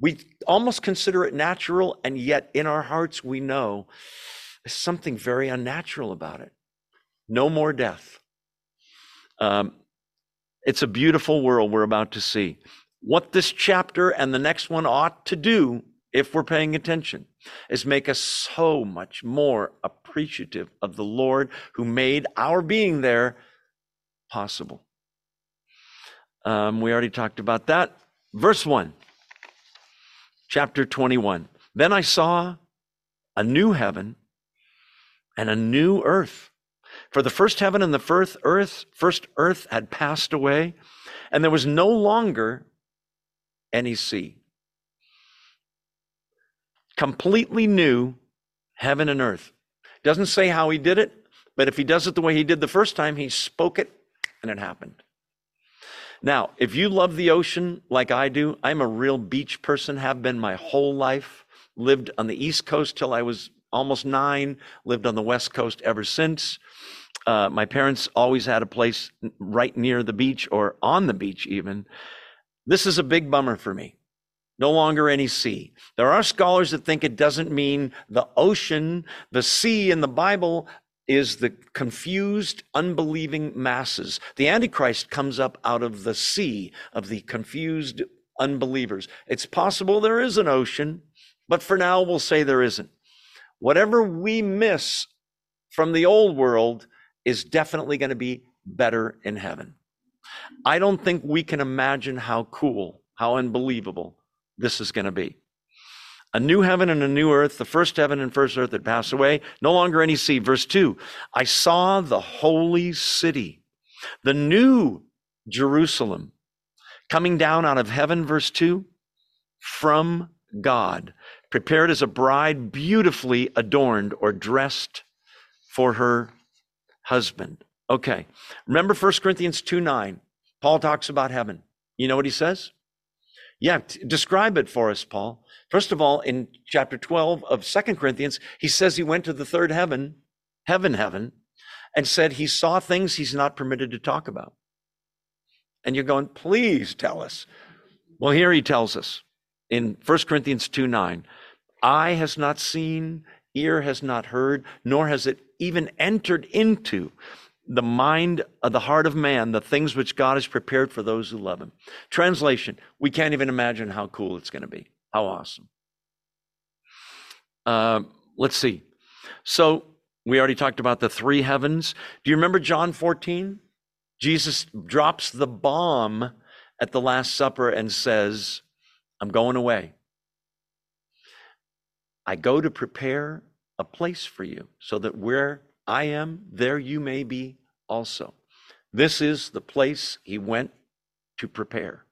Speaker 1: We almost consider it natural, and yet in our hearts we know there's something very unnatural about it. No more death. Um, it's a beautiful world we're about to see. What this chapter and the next one ought to do, if we're paying attention, is make us so much more appreciative of the Lord who made our being there possible. Um, we already talked about that. Verse 1 chapter 21. Then I saw a new heaven and a new earth. For the first heaven and the first earth, first earth had passed away, and there was no longer any sea. Completely new heaven and earth. Doesn't say how he did it, but if he does it the way he did the first time, he spoke it and it happened. Now, if you love the ocean like I do, I'm a real beach person, have been my whole life, lived on the East Coast till I was almost nine, lived on the West Coast ever since. Uh, my parents always had a place right near the beach or on the beach, even. This is a big bummer for me. No longer any sea. There are scholars that think it doesn't mean the ocean. The sea in the Bible is the confused, unbelieving masses. The Antichrist comes up out of the sea of the confused unbelievers. It's possible there is an ocean, but for now we'll say there isn't. Whatever we miss from the old world is definitely going to be better in heaven. I don't think we can imagine how cool, how unbelievable this is going to be. A new heaven and a new earth, the first heaven and first earth that pass away, no longer any sea. Verse 2 I saw the holy city, the new Jerusalem, coming down out of heaven, verse 2, from God, prepared as a bride, beautifully adorned or dressed for her husband. Okay. Remember 1 Corinthians 2 9. Paul talks about heaven. You know what he says? Yeah, t- describe it for us, Paul. First of all, in chapter 12 of Second Corinthians, he says he went to the third heaven, heaven, heaven, and said he saw things he's not permitted to talk about. And you're going, please tell us. Well, here he tells us in 1 Corinthians 2 9, eye has not seen, ear has not heard, nor has it even entered into the mind of the heart of man, the things which God has prepared for those who love him. Translation, we can't even imagine how cool it's going to be. How awesome. Uh, let's see. So we already talked about the three heavens. Do you remember John 14? Jesus drops the bomb at the Last Supper and says, I'm going away. I go to prepare a place for you so that where I am, there you may be also. This is the place he went to prepare.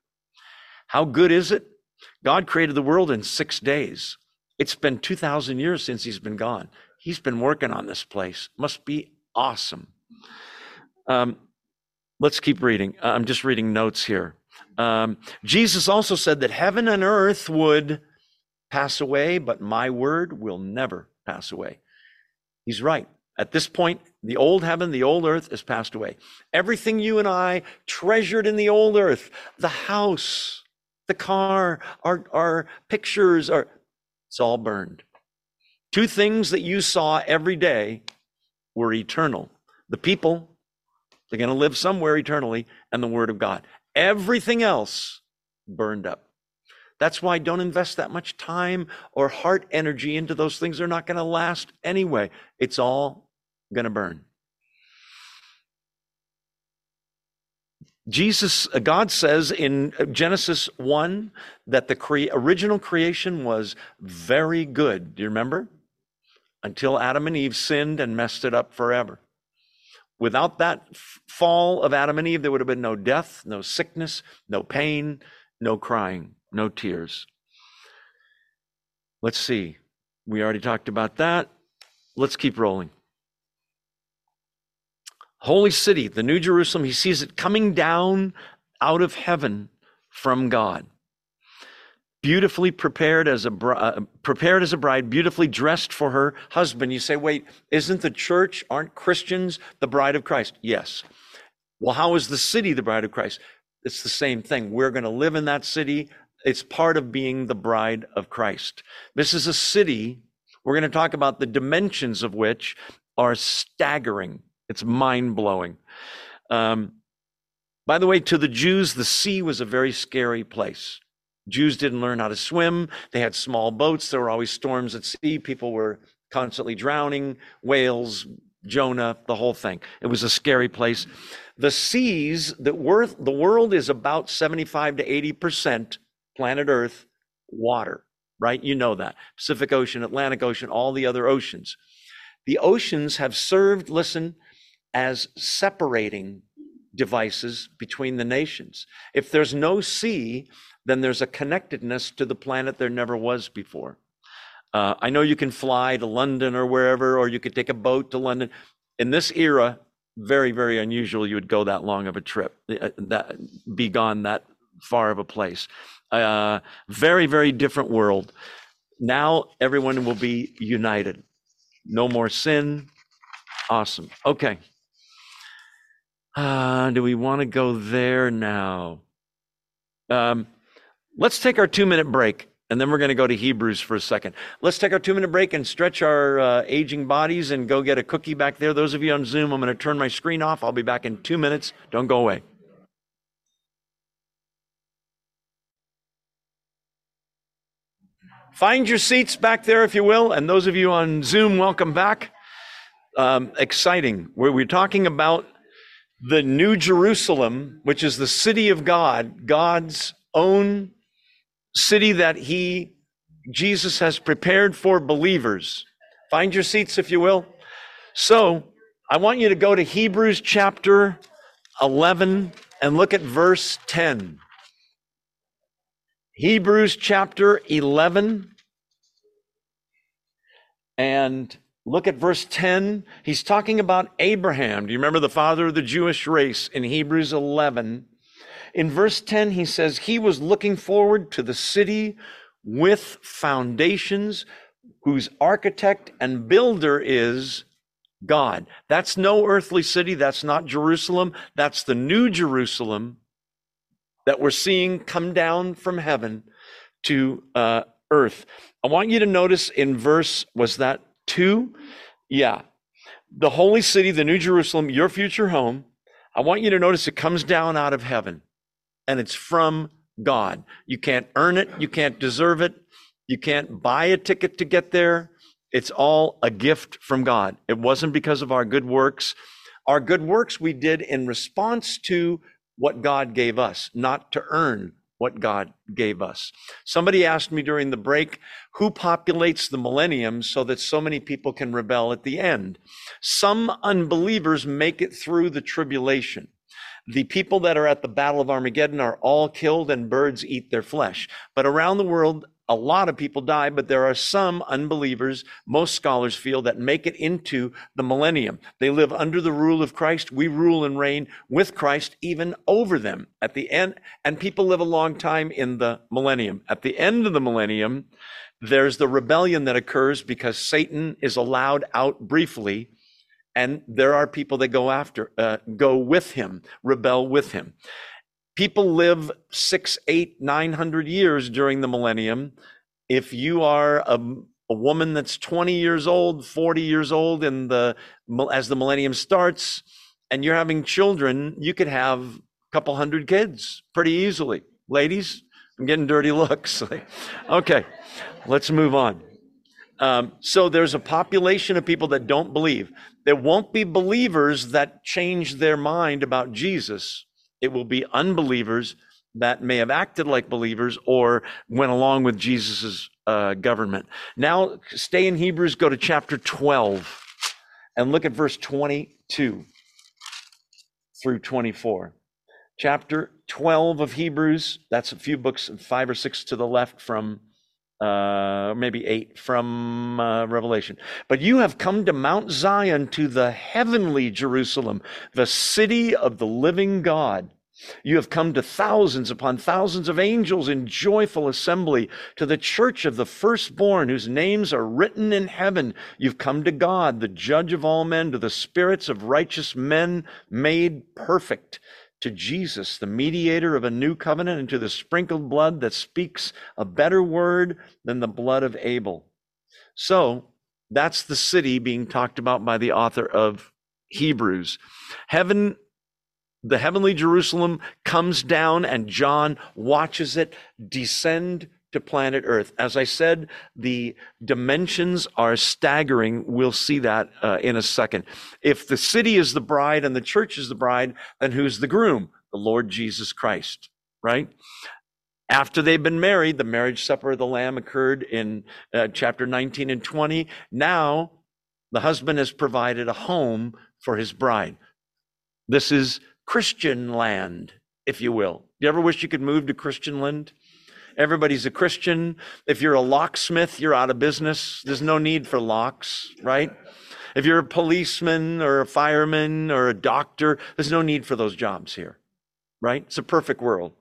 Speaker 1: How good is it? God created the world in six days. It's been 2,000 years since he's been gone. He's been working on this place. Must be awesome. Um, Let's keep reading. Uh, I'm just reading notes here. Um, Jesus also said that heaven and earth would pass away, but my word will never pass away. He's right. At this point, the old heaven, the old earth has passed away. Everything you and I treasured in the old earth, the house, the car, our, our pictures, are, it's all burned. Two things that you saw every day were eternal the people they're going to live somewhere eternally and the Word of God. Everything else burned up. That's why don't invest that much time or heart energy into those things. They're not going to last anyway. It's all going to burn. Jesus, uh, God says in Genesis 1 that the cre- original creation was very good. Do you remember? Until Adam and Eve sinned and messed it up forever. Without that fall of Adam and Eve, there would have been no death, no sickness, no pain, no crying, no tears. Let's see. We already talked about that. Let's keep rolling. Holy city, the New Jerusalem, he sees it coming down out of heaven from God. Beautifully prepared as a uh, prepared as a bride beautifully dressed for her husband. You say wait isn't the church aren't christians the bride of christ? Yes. Well how is the city the bride of christ? It's the same thing. We're going to live in that city. It's part of being the bride of christ. This is a city we're going to talk about the dimensions of which are staggering it's mind-blowing um, by the way to the jews the sea was a very scary place Jews didn't learn how to swim. They had small boats. There were always storms at sea. People were constantly drowning, whales, Jonah, the whole thing. It was a scary place. The seas that were, the world is about 75 to 80% planet Earth water, right? You know that. Pacific Ocean, Atlantic Ocean, all the other oceans. The oceans have served, listen, as separating devices between the nations. If there's no sea, then there's a connectedness to the planet there never was before. Uh, I know you can fly to London or wherever, or you could take a boat to London. In this era, very, very unusual you would go that long of a trip, uh, that be gone that far of a place. Uh, very, very different world. Now everyone will be united. No more sin. Awesome. Okay. Uh, do we want to go there now? Um, let's take our two minute break and then we're going to go to Hebrews for a second. Let's take our two minute break and stretch our uh, aging bodies and go get a cookie back there. Those of you on Zoom, I'm going to turn my screen off. I'll be back in two minutes. Don't go away. Find your seats back there, if you will. And those of you on Zoom, welcome back. Um, exciting. We're, we're talking about the New Jerusalem, which is the city of God, God's own city that he, Jesus, has prepared for believers. Find your seats, if you will. So, I want you to go to Hebrews chapter 11 and look at verse 10. Hebrews chapter 11 and look at verse 10. He's talking about Abraham. Do you remember the father of the Jewish race in Hebrews 11? In verse 10, he says, He was looking forward to the city with foundations, whose architect and builder is God. That's no earthly city. That's not Jerusalem. That's the new Jerusalem that we're seeing come down from heaven to uh, earth. I want you to notice in verse, was that two? Yeah. The holy city, the new Jerusalem, your future home. I want you to notice it comes down out of heaven and it's from God. You can't earn it, you can't deserve it, you can't buy a ticket to get there. It's all a gift from God. It wasn't because of our good works. Our good works we did in response to what God gave us, not to earn what God gave us. Somebody asked me during the break, who populates the millennium so that so many people can rebel at the end? Some unbelievers make it through the tribulation. The people that are at the Battle of Armageddon are all killed and birds eat their flesh. But around the world, a lot of people die, but there are some unbelievers, most scholars feel, that make it into the millennium. They live under the rule of Christ. We rule and reign with Christ, even over them at the end. And people live a long time in the millennium. At the end of the millennium, there's the rebellion that occurs because Satan is allowed out briefly and there are people that go after, uh, go with him, rebel with him. People live six, eight, nine hundred years during the millennium. If you are a, a woman that's 20 years old, 40 years old, in the as the millennium starts, and you're having children, you could have a couple hundred kids pretty easily. Ladies, I'm getting dirty *laughs* looks. okay, let's move on. Um, so there's a population of people that don't believe. There won't be believers that change their mind about Jesus. It will be unbelievers that may have acted like believers or went along with Jesus's uh, government. Now, stay in Hebrews, go to chapter 12, and look at verse 22 through 24. Chapter 12 of Hebrews, that's a few books, five or six to the left from uh, maybe eight from uh, Revelation. But you have come to Mount Zion, to the heavenly Jerusalem, the city of the living God. You have come to thousands upon thousands of angels in joyful assembly, to the church of the firstborn, whose names are written in heaven. You've come to God, the judge of all men, to the spirits of righteous men made perfect to Jesus, the mediator of a new covenant, and to the sprinkled blood that speaks a better word than the blood of Abel. So that's the city being talked about by the author of Hebrews. Heaven, the heavenly Jerusalem comes down, and John watches it descend to planet Earth. As I said, the dimensions are staggering. We'll see that uh, in a second. If the city is the bride and the church is the bride, then who's the groom? The Lord Jesus Christ, right? After they've been married, the marriage supper of the Lamb occurred in uh, chapter 19 and 20. Now, the husband has provided a home for his bride. This is Christian land, if you will. Do you ever wish you could move to Christian land? Everybody's a Christian. If you're a locksmith, you're out of business. There's no need for locks, right? If you're a policeman or a fireman or a doctor, there's no need for those jobs here, right? It's a perfect world.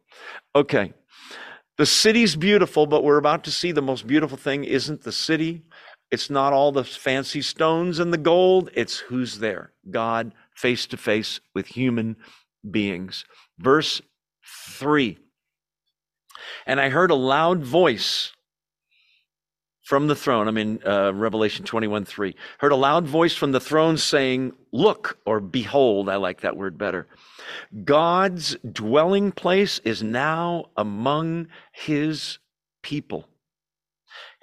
Speaker 1: Okay. The city's beautiful, but we're about to see the most beautiful thing isn't the city. It's not all the fancy stones and the gold. It's who's there. God face to face with human beings. Verse 3 And I heard a loud voice from the throne. I'm in uh, Revelation 21 3. Heard a loud voice from the throne saying, Look or behold. I like that word better. God's dwelling place is now among his people.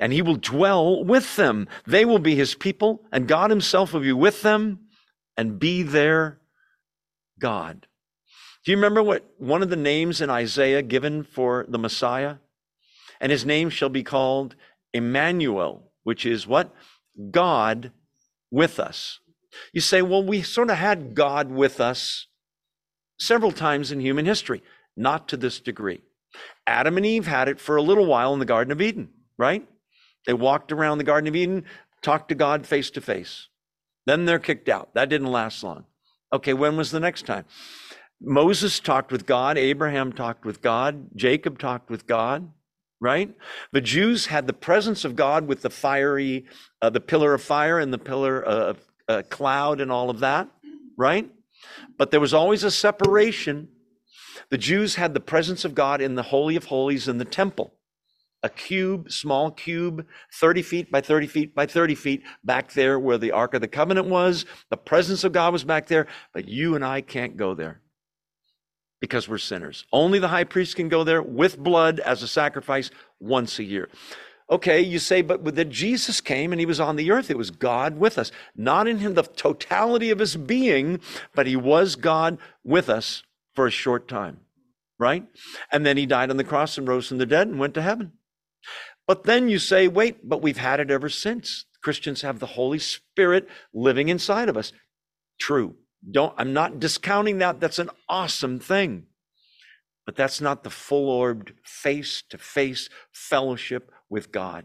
Speaker 1: And he will dwell with them. They will be his people, and God himself will be with them and be their God. Do you remember what one of the names in Isaiah given for the Messiah? And his name shall be called Emmanuel, which is what? God with us. You say, well, we sort of had God with us several times in human history, not to this degree. Adam and Eve had it for a little while in the Garden of Eden, right? They walked around the Garden of Eden, talked to God face to face. Then they're kicked out. That didn't last long. Okay, when was the next time? Moses talked with God, Abraham talked with God, Jacob talked with God, right? The Jews had the presence of God with the fiery, uh, the pillar of fire and the pillar of uh, cloud and all of that, right? But there was always a separation. The Jews had the presence of God in the Holy of Holies in the temple. A cube, small cube, 30 feet by 30 feet by 30 feet, back there where the Ark of the Covenant was. The presence of God was back there, but you and I can't go there because we're sinners. Only the high priest can go there with blood as a sacrifice once a year. Okay, you say, but that Jesus came and he was on the earth. It was God with us, not in him the totality of his being, but he was God with us for a short time, right? And then he died on the cross and rose from the dead and went to heaven. But then you say, wait, but we've had it ever since. Christians have the Holy Spirit living inside of us. True. Don't, I'm not discounting that. That's an awesome thing. But that's not the full orbed face to face fellowship with God,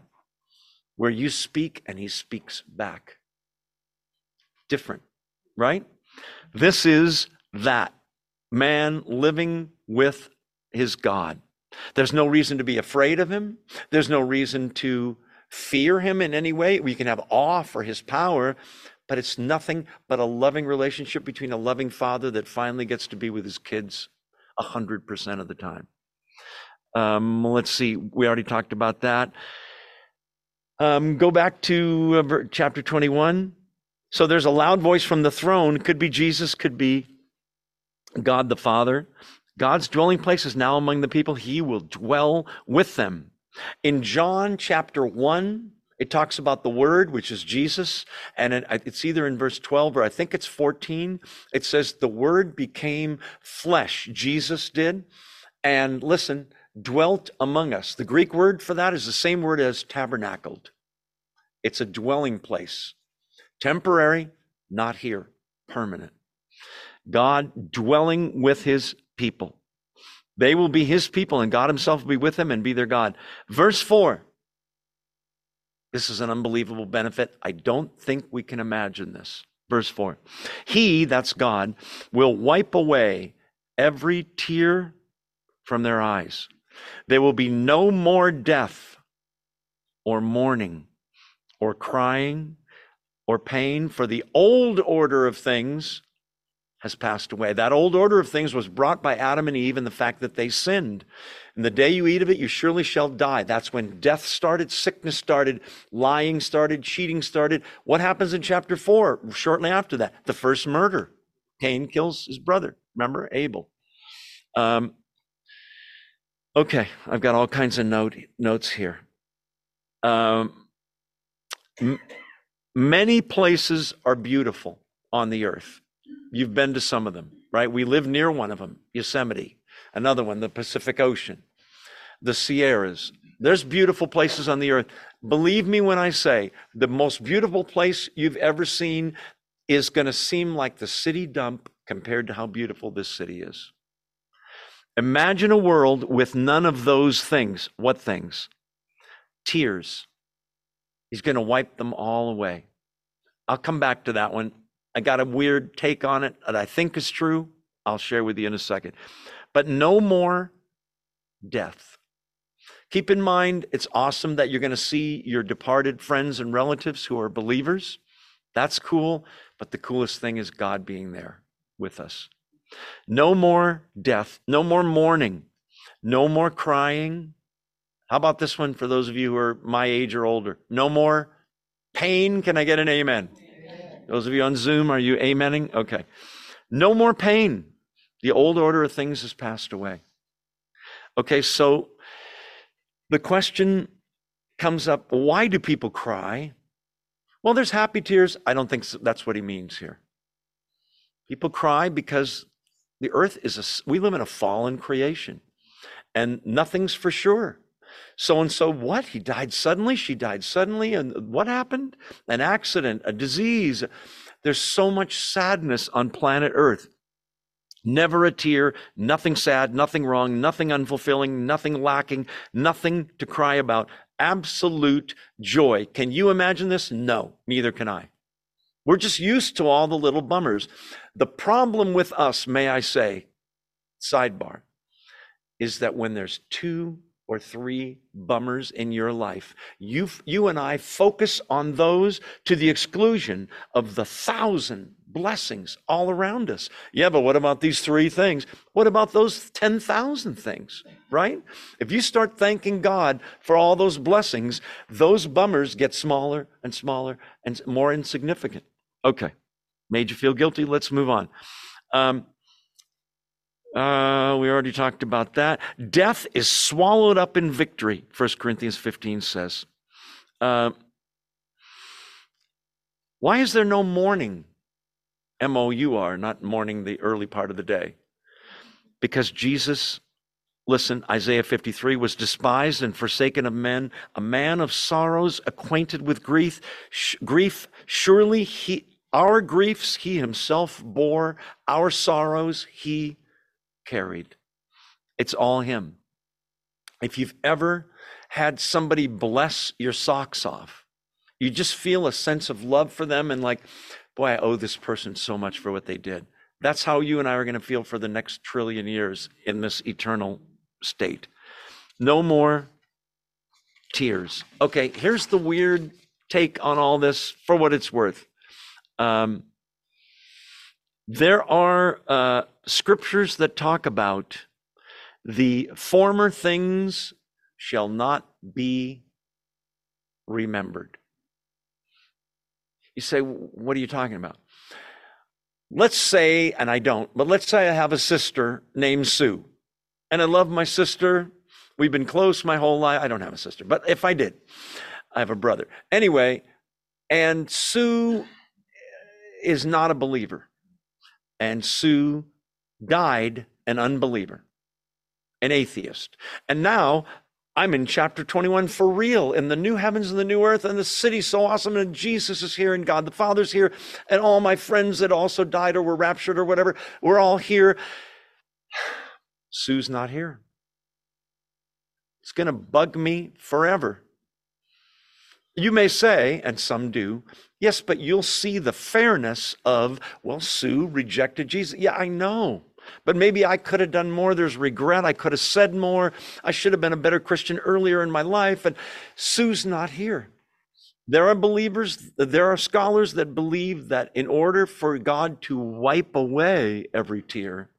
Speaker 1: where you speak and he speaks back. Different, right? This is that man living with his God. There's no reason to be afraid of him. There's no reason to fear him in any way. We can have awe for his power, but it's nothing but a loving relationship between a loving father that finally gets to be with his kids 100% of the time. Um, let's see, we already talked about that. Um, go back to uh, chapter 21. So there's a loud voice from the throne. Could be Jesus, could be God the Father. God's dwelling place is now among the people. He will dwell with them. In John chapter 1, it talks about the Word, which is Jesus, and it's either in verse 12 or I think it's 14. It says, The Word became flesh. Jesus did. And listen, dwelt among us. The Greek word for that is the same word as tabernacled. It's a dwelling place. Temporary, not here, permanent. God dwelling with his people. They will be his people, and God himself will be with them and be their God. Verse 4. This is an unbelievable benefit. I don't think we can imagine this. Verse 4. He, that's God, will wipe away every tear from their eyes. There will be no more death or mourning or crying or pain, for the old order of things has passed away. That old order of things was brought by Adam and Eve and the fact that they sinned. And the day you eat of it, you surely shall die. That's when death started, sickness started, lying started, cheating started. What happens in chapter four shortly after that? The first murder. Cain kills his brother. Remember? Abel. Um, Okay, I've got all kinds of note, notes here. Um, m- many places are beautiful on the earth. You've been to some of them, right? We live near one of them, Yosemite. Another one, the Pacific Ocean, the Sierras. There's beautiful places on the earth. Believe me when I say the most beautiful place you've ever seen is going to seem like the city dump compared to how beautiful this city is. Imagine a world with none of those things. What things? Tears. He's going to wipe them all away. I'll come back to that one. I got a weird take on it that I think is true. I'll share with you in a second. But no more death. Keep in mind, it's awesome that you're going to see your departed friends and relatives who are believers. That's cool. But the coolest thing is God being there with us. No more death, no more mourning, no more crying. How about this one for those of you who are my age or older? No more pain. Can I get an amen? Those of you on Zoom, are you amening? Okay. No more pain. The old order of things has passed away. Okay, so the question comes up why do people cry? Well, there's happy tears. I don't think that's what he means here. People cry because the earth is a, we live in a fallen creation and nothing's for sure. So and so, what? He died suddenly, she died suddenly. And what happened? An accident, a disease. There's so much sadness on planet earth. Never a tear, nothing sad, nothing wrong, nothing unfulfilling, nothing lacking, nothing to cry about. Absolute joy. Can you imagine this? No, neither can I. We're just used to all the little bummers. The problem with us, may I say, sidebar, is that when there's two or three bummers in your life. You, you and I focus on those to the exclusion of the thousand blessings all around us. Yeah, but what about these three things? What about those 10,000 things, right? If you start thanking God for all those blessings, those bummers get smaller and smaller and more insignificant. Okay, made you feel guilty? Let's move on. Um, uh, we already talked about that. Death is swallowed up in victory, 1 Corinthians 15 says. Uh, why is there no mourning? M O U R, not mourning the early part of the day. Because Jesus, listen, Isaiah 53 was despised and forsaken of men, a man of sorrows, acquainted with grief. Sh- grief, surely he, our griefs he himself bore, our sorrows he carried. It's all Him. If you've ever had somebody bless your socks off, you just feel a sense of love for them and like, boy, I owe this person so much for what they did. That's how you and I are going to feel for the next trillion years in this eternal state. No more tears. Okay, here's the weird take on all this for what it's worth. Um, there are uh, scriptures that talk about the former things shall not be remembered. You say, what are you talking about? Let's say, and I don't, but let's say I have a sister named Sue, and I love my sister. We've been close my whole life. I don't have a sister, but if I did, I have a brother. Anyway, and Sue is not a believer and Sue died an unbeliever, an atheist. And now I'm in chapter 21 for real in the new heavens and the new earth, and the city's so awesome, and Jesus is here, and God the Father's here, and all my friends that also died or were raptured or whatever, we're all here. Sue's not here. It's going to bug me forever. You may say, and some do, Yes, but you'll see the fairness of, well, Sue rejected Jesus. Yeah, I know. But maybe I could have done more. There's regret. I could have said more. I should have been a better Christian earlier in my life. And Sue's not here. There are believers, there are scholars that believe that in order for God to wipe away every tear,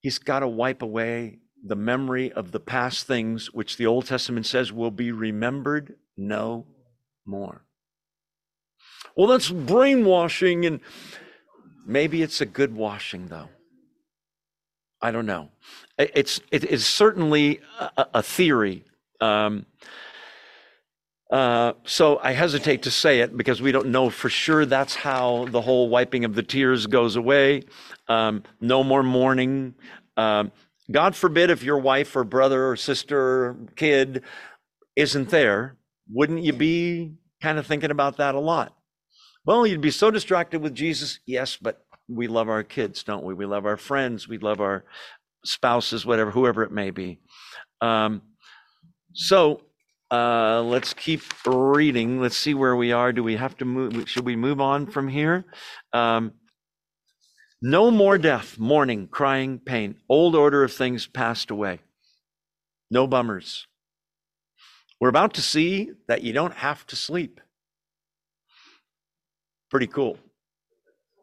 Speaker 1: He's got to wipe away the memory of the past things, which the Old Testament says will be remembered no more. Well, that's brainwashing, and maybe it's a good washing, though. I don't know. It's it is certainly a, a theory. Um, uh, so I hesitate to say it because we don't know for sure that's how the whole wiping of the tears goes away. Um, no more mourning. Um, God forbid if your wife or brother or sister or kid isn't there, wouldn't you be kind of thinking about that a lot? Well, you'd be so distracted with Jesus. Yes, but we love our kids, don't we? We love our friends. We love our spouses, whatever, whoever it may be. Um, so uh, let's keep reading. Let's see where we are. Do we have to move? Should we move on from here? Um, no more death, mourning, crying, pain. Old order of things passed away. No bummers. We're about to see that you don't have to sleep. Pretty cool.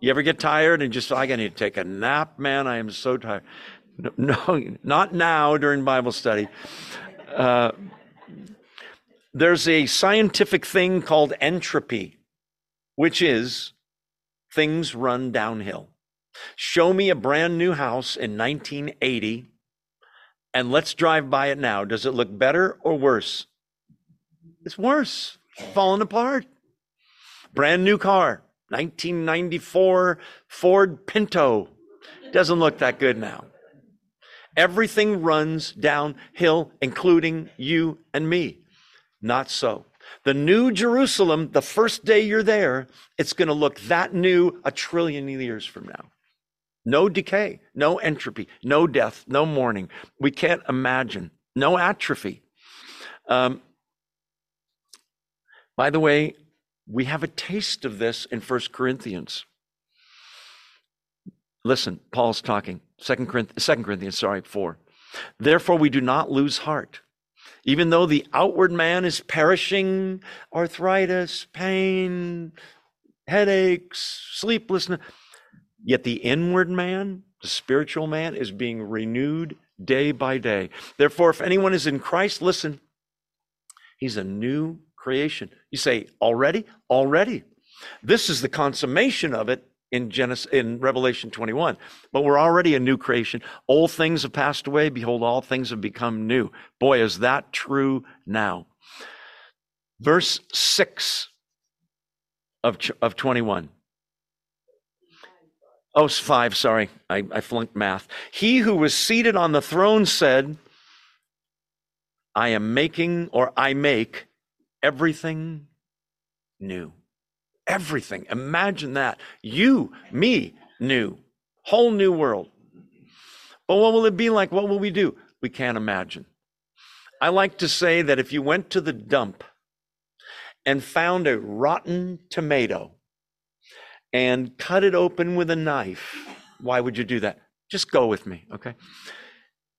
Speaker 1: You ever get tired and just, I need to take a nap, man? I am so tired. No, *laughs* no not now during Bible study. Uh, there's a scientific thing called entropy, which is things run downhill. Show me a brand new house in 1980 and let's drive by it now. Does it look better or worse? It's worse, falling apart. Brand new car, 1994 Ford Pinto. Doesn't look that good now. Everything runs downhill, including you and me. Not so. The new Jerusalem, the first day you're there, it's going to look that new a trillion years from now. No decay, no entropy, no death, no mourning. We can't imagine. No atrophy. Um, by the way, we have a taste of this in First Corinthians. Listen, Paul's talking. Second Corinthians, Second Corinthians, sorry, 4. Therefore, we do not lose heart. Even though the outward man is perishing, arthritis, pain, headaches, sleeplessness, yet the inward man, the spiritual man, is being renewed day by day. Therefore, if anyone is in Christ, listen, he's a new creation. You say, already? Already. This is the consummation of it in Genesis in Revelation 21. But we're already a new creation. Old things have passed away, behold all things have become new. Boy, is that true now. Verse 6 of of 21. Oh, five, sorry. I, I flunked math. He who was seated on the throne said, I am making or I make everything new. Everything. Imagine that. You, me, new. Whole new world. But what will it be like? What will we do? We can't imagine. I like to say that if you went to the dump and found a rotten tomato and cut it open with a knife, why would you do that? Just go with me, okay?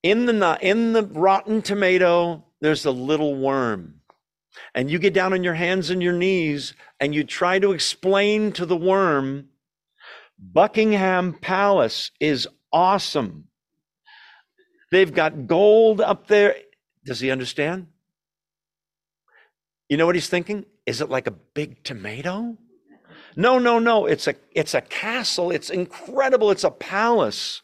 Speaker 1: In the in the rotten tomato, there's a little worm and you get down on your hands and your knees and you try to explain to the worm Buckingham Palace is awesome. They've got gold up there. Does he understand? You know what he's thinking? Is it like a big tomato? No, no, no. It's a it's a castle. It's incredible. It's a palace.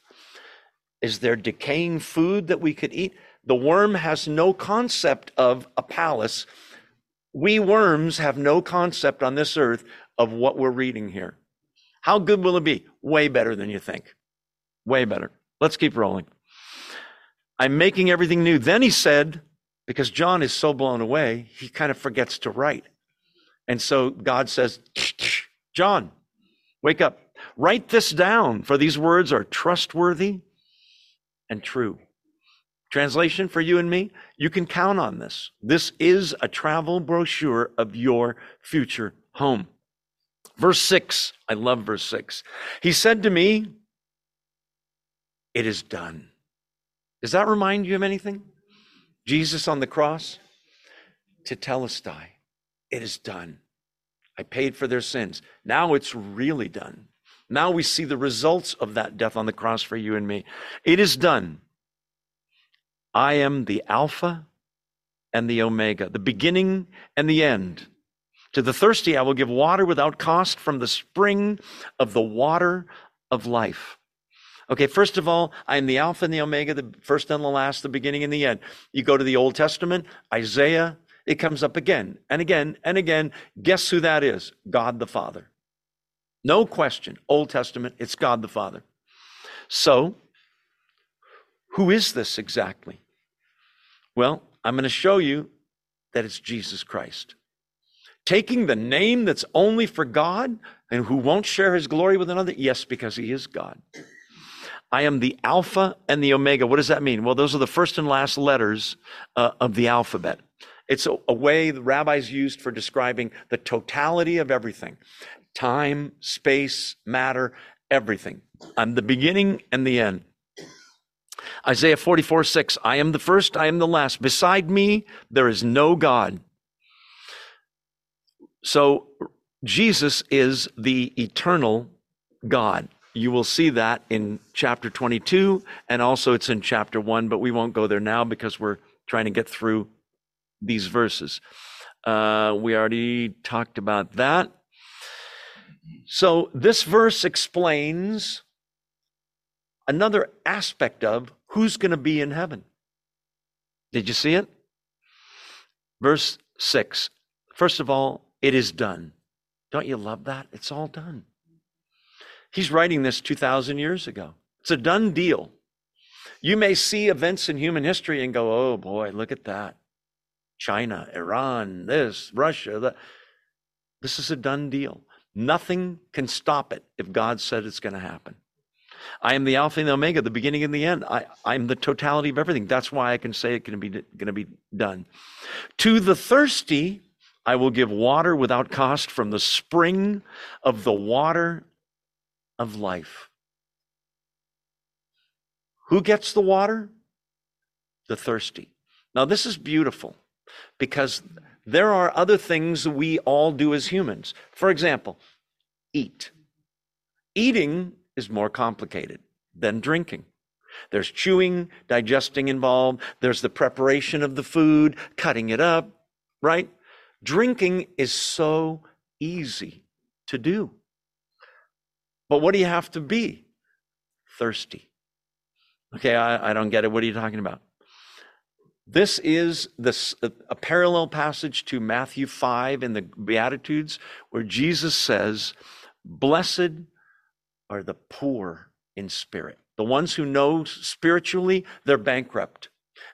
Speaker 1: Is there decaying food that we could eat? The worm has no concept of a palace. We worms have no concept on this earth of what we're reading here. How good will it be? Way better than you think. Way better. Let's keep rolling. I'm making everything new. Then he said, because John is so blown away, he kind of forgets to write. And so God says, John, wake up. Write this down, for these words are trustworthy and true. Translation for you and me, you can count on this. This is a travel brochure of your future home. Verse 6, I love verse 6. He said to me, It is done. Does that remind you of anything? Jesus on the cross? Tetelestai. It is done. I paid for their sins. Now it's really done. Now we see the results of that death on the cross for you and me. It is done. I am the Alpha and the Omega, the beginning and the end. To the thirsty, I will give water without cost from the spring of the water of life. Okay, first of all, I am the Alpha and the Omega, the first and the last, the beginning and the end. You go to the Old Testament, Isaiah, it comes up again and again and again. Guess who that is? God the Father. No question. Old Testament, it's God the Father. So, who is this exactly? Well, I'm going to show you that it's Jesus Christ. Taking the name that's only for God and who won't share his glory with another? Yes, because he is God. I am the Alpha and the Omega. What does that mean? Well, those are the first and last letters uh, of the alphabet. It's a, a way the rabbis used for describing the totality of everything time, space, matter, everything. I'm the beginning and the end. Isaiah 44 6, I am the first, I am the last. Beside me, there is no God. So Jesus is the eternal God. You will see that in chapter 22, and also it's in chapter 1, but we won't go there now because we're trying to get through these verses. Uh, we already talked about that. So this verse explains another aspect of who's going to be in heaven. Did you see it? Verse 6. First of all, it is done. Don't you love that? It's all done. He's writing this 2,000 years ago. It's a done deal. You may see events in human history and go, oh boy, look at that. China, Iran, this, Russia. That. This is a done deal. Nothing can stop it if God said it's going to happen. I am the Alpha and the Omega, the beginning and the end. I, I'm the totality of everything. That's why I can say it can be going to be done. To the thirsty, I will give water without cost from the spring of the water of life. Who gets the water? The thirsty. Now, this is beautiful because there are other things we all do as humans. For example, eat. Eating is more complicated than drinking. There's chewing, digesting involved. There's the preparation of the food, cutting it up, right? Drinking is so easy to do. But what do you have to be? Thirsty. Okay, I, I don't get it. What are you talking about? This is this, a parallel passage to Matthew 5 in the Beatitudes, where Jesus says, Blessed are the poor in spirit. The ones who know spiritually, they're bankrupt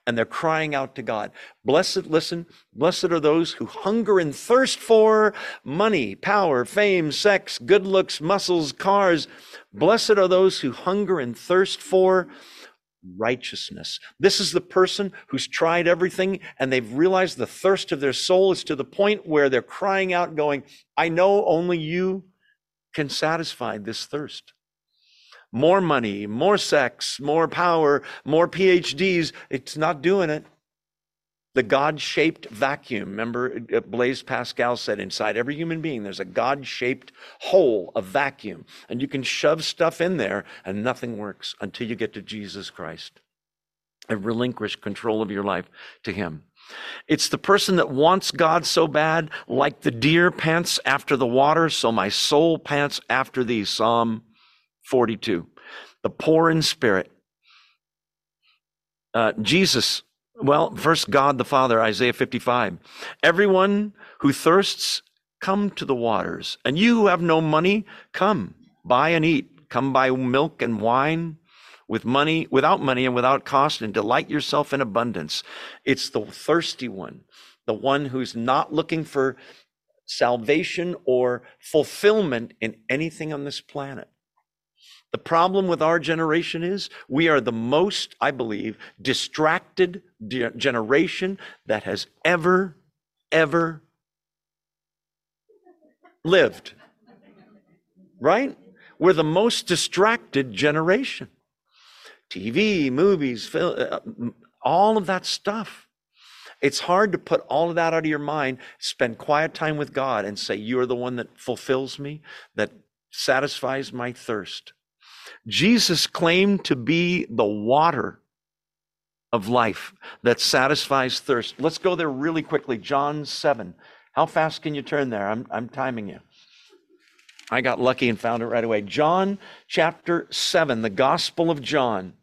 Speaker 1: and they're crying out to God. Blessed, listen, blessed are those who hunger and thirst for money, power, fame, sex, good looks, muscles, cars. Blessed are those who hunger and thirst for righteousness. This is the person who's tried everything and they've realized the thirst of their soul is to the point where they're crying out, going, I know only you can satisfy this thirst. More money, more sex, more power, more PhDs. It's not doing it. The God shaped vacuum. Remember, uh, Blaise Pascal said inside every human being, there's a God shaped hole, a vacuum. And you can shove stuff in there and nothing works until you get to Jesus Christ and relinquish control of your life to Him. It's the person that wants God so bad, like the deer pants after the water, so my soul pants after thee. Psalm 42. The poor in spirit. Uh, Jesus, well, first God the Father, Isaiah 55. Everyone who thirsts, come to the waters. And you who have no money, come, buy and eat. Come buy milk and wine with money, without money and without cost, and delight yourself in abundance. It's the thirsty one, the one who's not looking for salvation or fulfillment in anything on this planet. The problem with our generation is we are the most, I believe, distracted de- generation that has ever, ever lived. Right? We're the most distracted generation. TV, movies, film, uh, all of that stuff. It's hard to put all of that out of your mind, spend quiet time with God, and say, You're the one that fulfills me, that satisfies my thirst. Jesus claimed to be the water of life that satisfies thirst. Let's go there really quickly. John 7. How fast can you turn there? I'm, I'm timing you. I got lucky and found it right away. John chapter 7, the Gospel of John.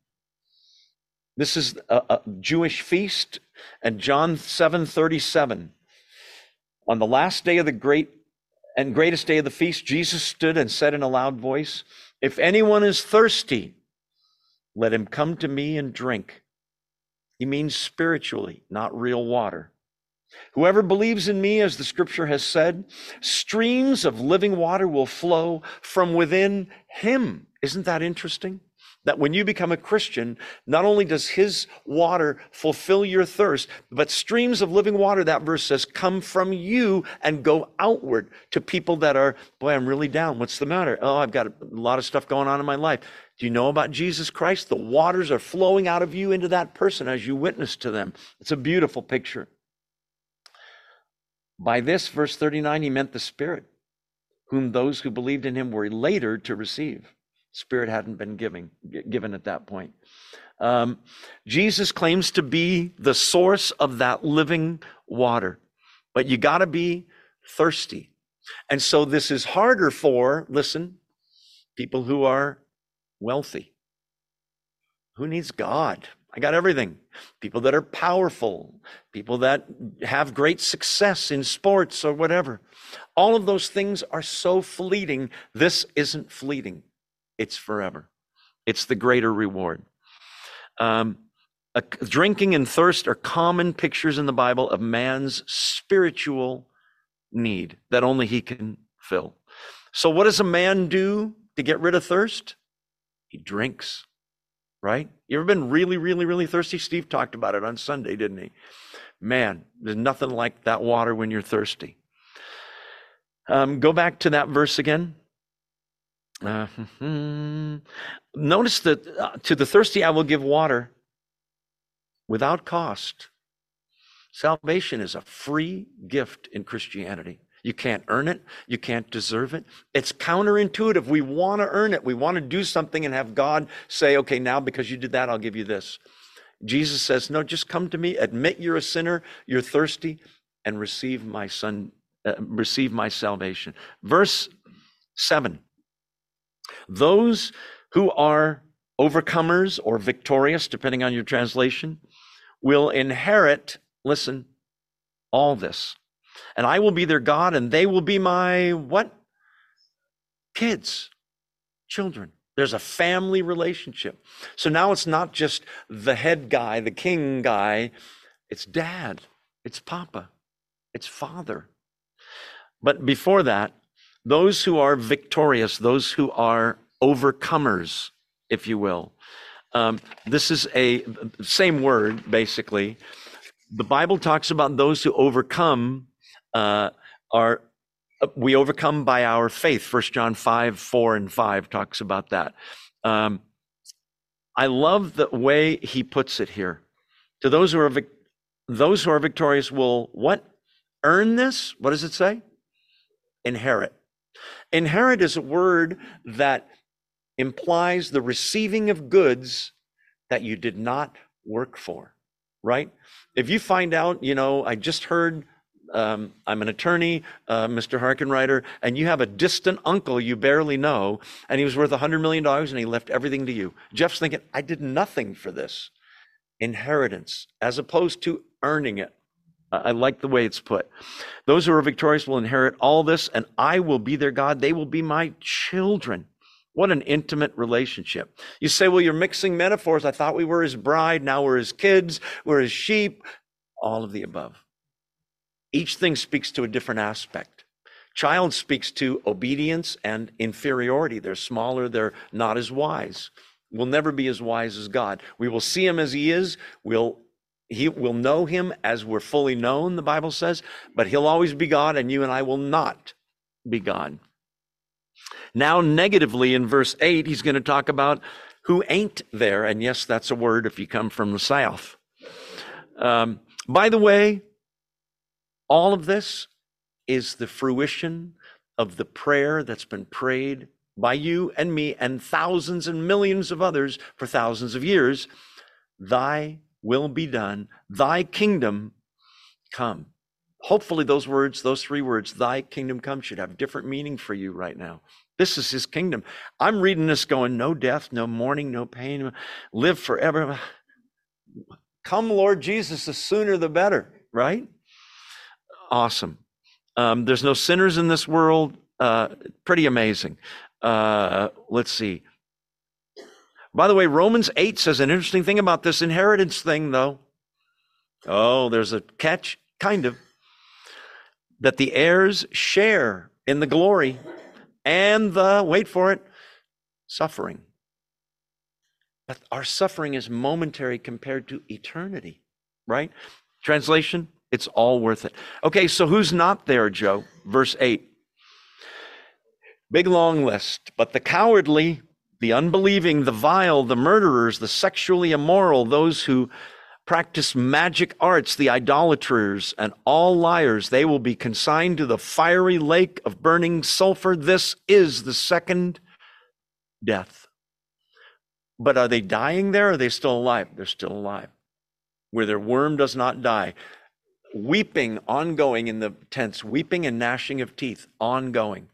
Speaker 1: This is a, a Jewish feast, and John 7:37. On the last day of the great and greatest day of the feast, Jesus stood and said in a loud voice, If anyone is thirsty, let him come to me and drink. He means spiritually, not real water. Whoever believes in me, as the scripture has said, streams of living water will flow from within him. Isn't that interesting? that when you become a Christian, not only does his water fulfill your thirst, but streams of living water, that verse says, come from you and go outward to people that are, boy, I'm really down. What's the matter? Oh, I've got a lot of stuff going on in my life. Do you know about Jesus Christ? The waters are flowing out of you into that person as you witness to them. It's a beautiful picture. By this, verse 39, he meant the Spirit, whom those who believed in him were later to receive. Spirit hadn't been giving, given at that point. Um, Jesus claims to be the source of that living water, but you got to be thirsty. And so this is harder for, listen, people who are wealthy. Who needs God? I got everything. People that are powerful, people that have great success in sports or whatever. All of those things are so fleeting. This isn't fleeting it's forever. It's the greater reward. Um, a, drinking and thirst are common pictures in the Bible of man's spiritual need that only he can fill. So, what does a man do to get rid of thirst? He drinks, right? You ever been really, really, really thirsty? Steve talked about it on Sunday, didn't he? Man, there's nothing like that water when you're thirsty. Um, go back to that verse again. Uh, *laughs* notice that uh, to the thirsty I will give water without cost. Salvation is a free gift in Christianity. You can't earn it. You can't deserve it. It's counterintuitive. We want to earn it. We want to do something and have God say, okay, now because you did that, I'll give you this. Jesus says, no, just come to me, admit you're a sinner, you're thirsty, and receive my son, uh, receive my salvation. Verse 7 those who are overcomers or victorious, depending on your translation, will inherit, listen, all this. And I will be their God, and they will be my what? Kids, children. There's a family relationship. So now it's not just the head guy, the king guy, it's dad, it's papa, it's father. But before that, those who are victorious, those who are overcomers, if you will. Um, this is a same word, basically. The Bible talks about those who overcome are we overcome by our faith. First John five four and five talks about that. Um, I love the way he puts it here. To those who are vic- those who are victorious will what earn this? What does it say? Inherit. Inherit is a word that implies the receiving of goods that you did not work for, right? If you find out, you know, I just heard um, I'm an attorney, uh, Mr. Harkenreiter, and you have a distant uncle you barely know, and he was worth $100 million and he left everything to you. Jeff's thinking, I did nothing for this. Inheritance, as opposed to earning it. I like the way it's put. Those who are victorious will inherit all this, and I will be their God. They will be my children. What an intimate relationship. You say, well, you're mixing metaphors. I thought we were his bride. Now we're his kids. We're his sheep. All of the above. Each thing speaks to a different aspect. Child speaks to obedience and inferiority. They're smaller. They're not as wise. We'll never be as wise as God. We will see him as he is. We'll he will know him as we're fully known, the Bible says, but he'll always be God, and you and I will not be God. Now, negatively, in verse 8, he's going to talk about who ain't there. And yes, that's a word if you come from the South. Um, by the way, all of this is the fruition of the prayer that's been prayed by you and me and thousands and millions of others for thousands of years. Thy will be done, thy kingdom come. Hopefully, those words, those three words, thy kingdom come, should have different meaning for you right now. This is his kingdom. I'm reading this going, no death, no mourning, no pain, live forever. Come, Lord Jesus, the sooner the better, right? Awesome. Um, there's no sinners in this world. Uh, pretty amazing. Uh, let's see. By the way, Romans 8 says an interesting thing about this inheritance thing, though. Oh, there's a catch, kind of. That the heirs share in the glory and the, wait for it, suffering. But our suffering is momentary compared to eternity, right? Translation, it's all worth it. Okay, so who's not there, Joe? Verse 8. Big long list. But the cowardly, the unbelieving, the vile, the murderers, the sexually immoral, those who practice magic arts, the idolaters, and all liars, they will be consigned to the fiery lake of burning sulfur. This is the second death. But are they dying there? Are they still alive? They're still alive. Where their worm does not die. Weeping ongoing in the tents, weeping and gnashing of teeth ongoing.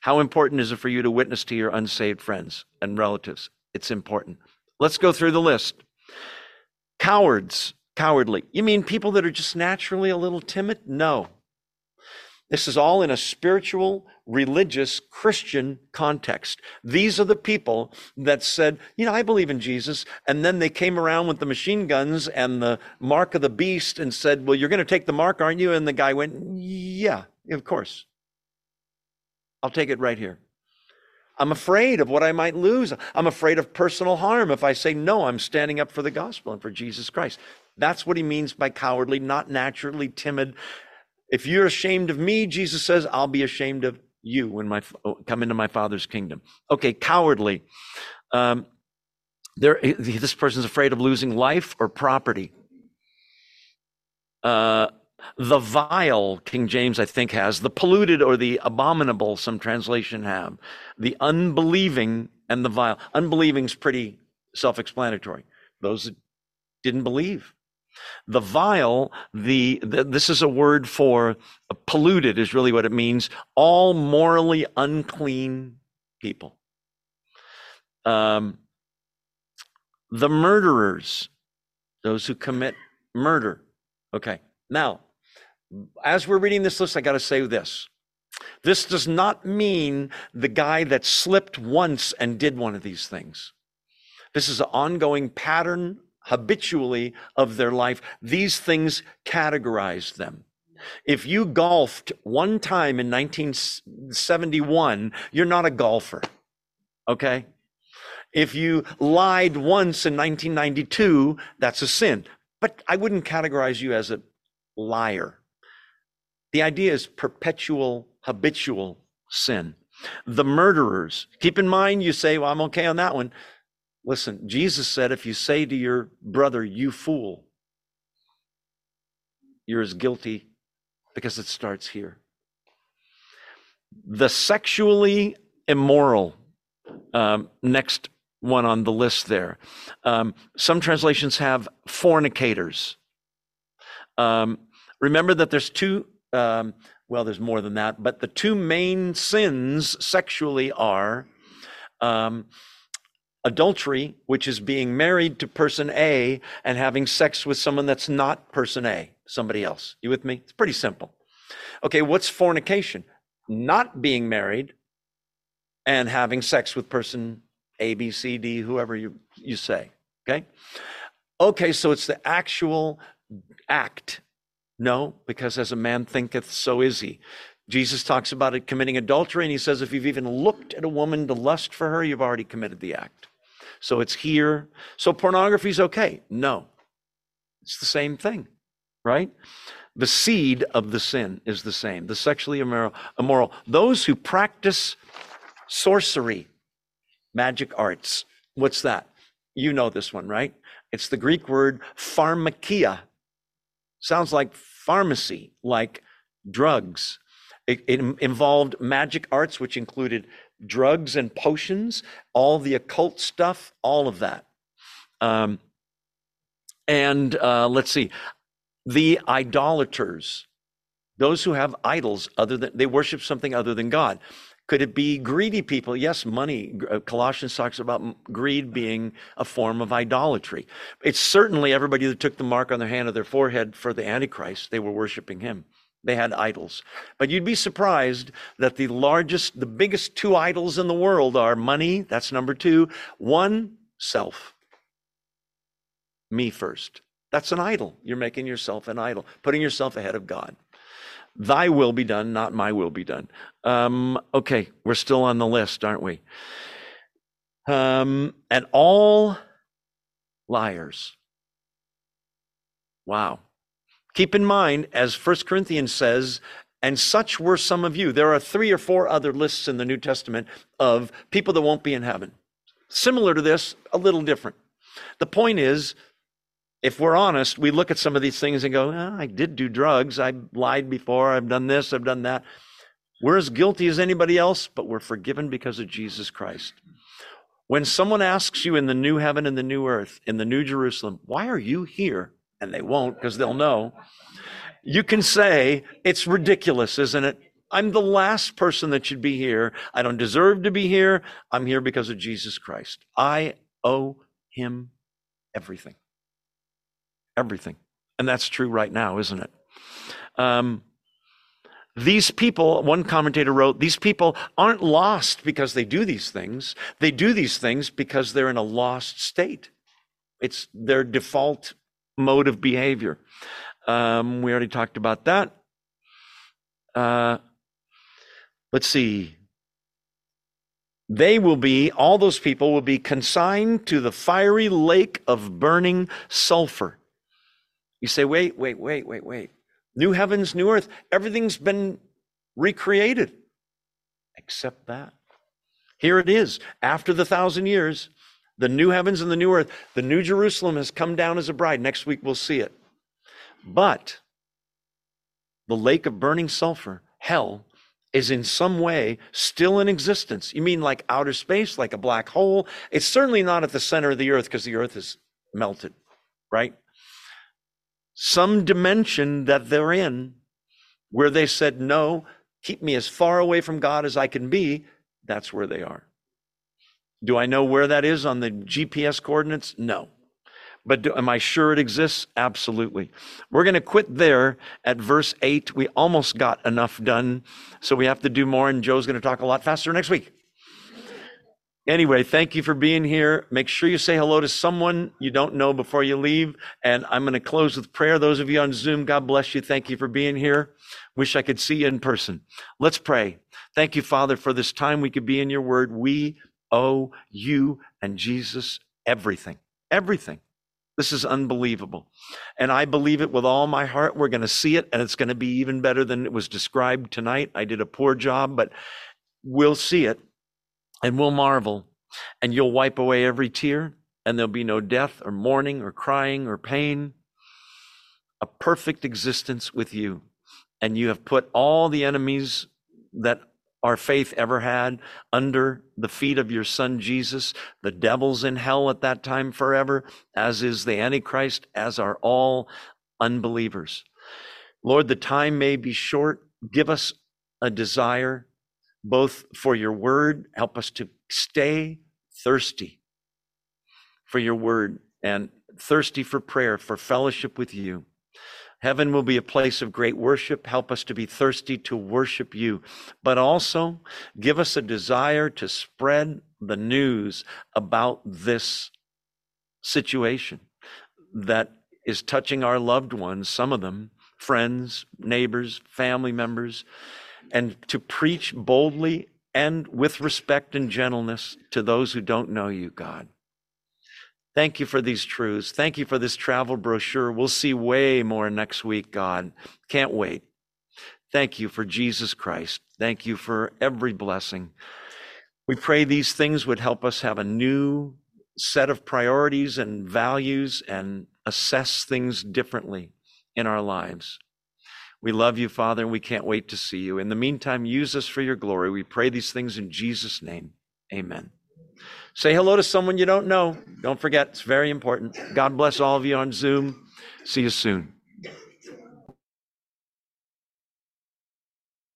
Speaker 1: How important is it for you to witness to your unsaved friends and relatives? It's important. Let's go through the list. Cowards, cowardly. You mean people that are just naturally a little timid? No. This is all in a spiritual, religious, Christian context. These are the people that said, you know, I believe in Jesus. And then they came around with the machine guns and the mark of the beast and said, well, you're going to take the mark, aren't you? And the guy went, yeah, of course. I'll take it right here. I'm afraid of what I might lose. I'm afraid of personal harm if I say, no, I'm standing up for the gospel and for Jesus Christ. That's what he means by cowardly, not naturally timid. If you're ashamed of me, Jesus says, I'll be ashamed of you when I come into my Father's kingdom. Okay, cowardly. Um, there, this person's afraid of losing life or property. Uh, the vile, King James, I think, has, the polluted or the abominable, some translation have, the unbelieving and the vile. Unbelieving's pretty self explanatory. Those that didn't believe. The vile, the, the, this is a word for polluted, is really what it means. All morally unclean people. Um, the murderers, those who commit murder. Okay, now as we're reading this list, I got to say this. This does not mean the guy that slipped once and did one of these things. This is an ongoing pattern habitually of their life. These things categorize them. If you golfed one time in 1971, you're not a golfer. Okay? If you lied once in 1992, that's a sin. But I wouldn't categorize you as a liar. The idea is perpetual, habitual sin. The murderers, keep in mind, you say, well, I'm okay on that one. Listen, Jesus said, if you say to your brother, you fool, you're as guilty because it starts here. The sexually immoral, um, next one on the list there. Um, some translations have fornicators. Um, remember that there's two um, well, there's more than that, but the two main sins sexually are um, adultery, which is being married to person A and having sex with someone that's not person A, somebody else. You with me? It's pretty simple. Okay, what's fornication? Not being married and having sex with person A, B, C, D, whoever you, you say. Okay? Okay, so it's the actual act no, because as a man thinketh, so is he. Jesus talks about it committing adultery, and he says, if you've even looked at a woman to lust for her, you've already committed the act. So it's here. So pornography is okay. No, it's the same thing, right? The seed of the sin is the same. The sexually immoral, immoral. Those who practice sorcery, magic arts. What's that? You know this one, right? It's the Greek word pharmakia, Sounds like pharmacy, like drugs. It, it, involved magic arts, which included drugs and potions, all the occult stuff, all of that. Um, and uh, let's see, the idolaters, those who have idols other than they worship something other than God. Could it be greedy people? Yes, money. Uh, Colossians talks about greed being a form of idolatry. It's certainly everybody that took the mark on their hand or their forehead for the Antichrist. They were worshiping him. They had idols. But you'd be surprised that the largest, the biggest two idols in the world are money, that's number two. One, self. Me first. That's an idol. You're making yourself an idol, putting yourself ahead of God. Thy will be done, not my will be done. Um, okay, we're still on the list, aren't we? Um, and all liars. Wow. Keep in mind, as First Corinthians says, and such were some of you. There are three or four other lists in the New Testament of people that won't be in heaven. Similar to this, a little different. The point is, if we're honest, we look at some of these things and go, oh, I did do drugs. I lied before. I've done this. I've done that. We're as guilty as anybody else, but we're forgiven because of Jesus Christ. When someone asks you in the new heaven and the new earth, in the new Jerusalem, why are you here? And they won't because they'll know. You can say, it's ridiculous, isn't it? I'm the last person that should be here. I don't deserve to be here. I'm here because of Jesus Christ. I owe him everything. Everything. And that's true right now, isn't it? Um, these people, one commentator wrote, these people aren't lost because they do these things. They do these things because they're in a lost state. It's their default mode of behavior. Um, we already talked about that. Uh, let's see. They will be, all those people will be consigned to the fiery lake of burning sulfur. You say, wait, wait, wait, wait, wait. New heavens, new earth, everything's been recreated except that. Here it is. After the thousand years, the new heavens and the new earth, the new Jerusalem has come down as a bride. Next week we'll see it. But the lake of burning sulfur, hell, is in some way still in existence. You mean like outer space, like a black hole? It's certainly not at the center of the earth because the earth is melted, right? Some dimension that they're in where they said, No, keep me as far away from God as I can be. That's where they are. Do I know where that is on the GPS coordinates? No. But do, am I sure it exists? Absolutely. We're going to quit there at verse 8. We almost got enough done, so we have to do more, and Joe's going to talk a lot faster next week. Anyway, thank you for being here. Make sure you say hello to someone you don't know before you leave. And I'm going to close with prayer. Those of you on Zoom, God bless you. Thank you for being here. Wish I could see you in person. Let's pray. Thank you, Father, for this time we could be in your word. We owe you and Jesus everything. Everything. This is unbelievable. And I believe it with all my heart. We're going to see it, and it's going to be even better than it was described tonight. I did a poor job, but we'll see it and we'll marvel. And you'll wipe away every tear, and there'll be no death or mourning or crying or pain. A perfect existence with you. And you have put all the enemies that our faith ever had under the feet of your son Jesus. The devil's in hell at that time forever, as is the Antichrist, as are all unbelievers. Lord, the time may be short. Give us a desire both for your word, help us to stay thirsty for your word and thirsty for prayer, for fellowship with you. Heaven will be a place of great worship. Help us to be thirsty to worship you, but also give us a desire to spread the news about this situation that is touching our loved ones, some of them, friends, neighbors, family members, and to preach boldly and with respect and gentleness to those who don't know you, God. Thank you for these truths. Thank you for this travel brochure. We'll see way more next week, God. Can't wait. Thank you for Jesus Christ. Thank you for every blessing. We pray these things would help us have a new set of priorities and values and assess things differently in our lives. We love you, Father, and we can't wait to see you. In the meantime, use us for your glory. We pray these things in Jesus' name. Amen. Say hello to someone you don't know. Don't forget, it's very important. God bless all of you on Zoom. See you soon.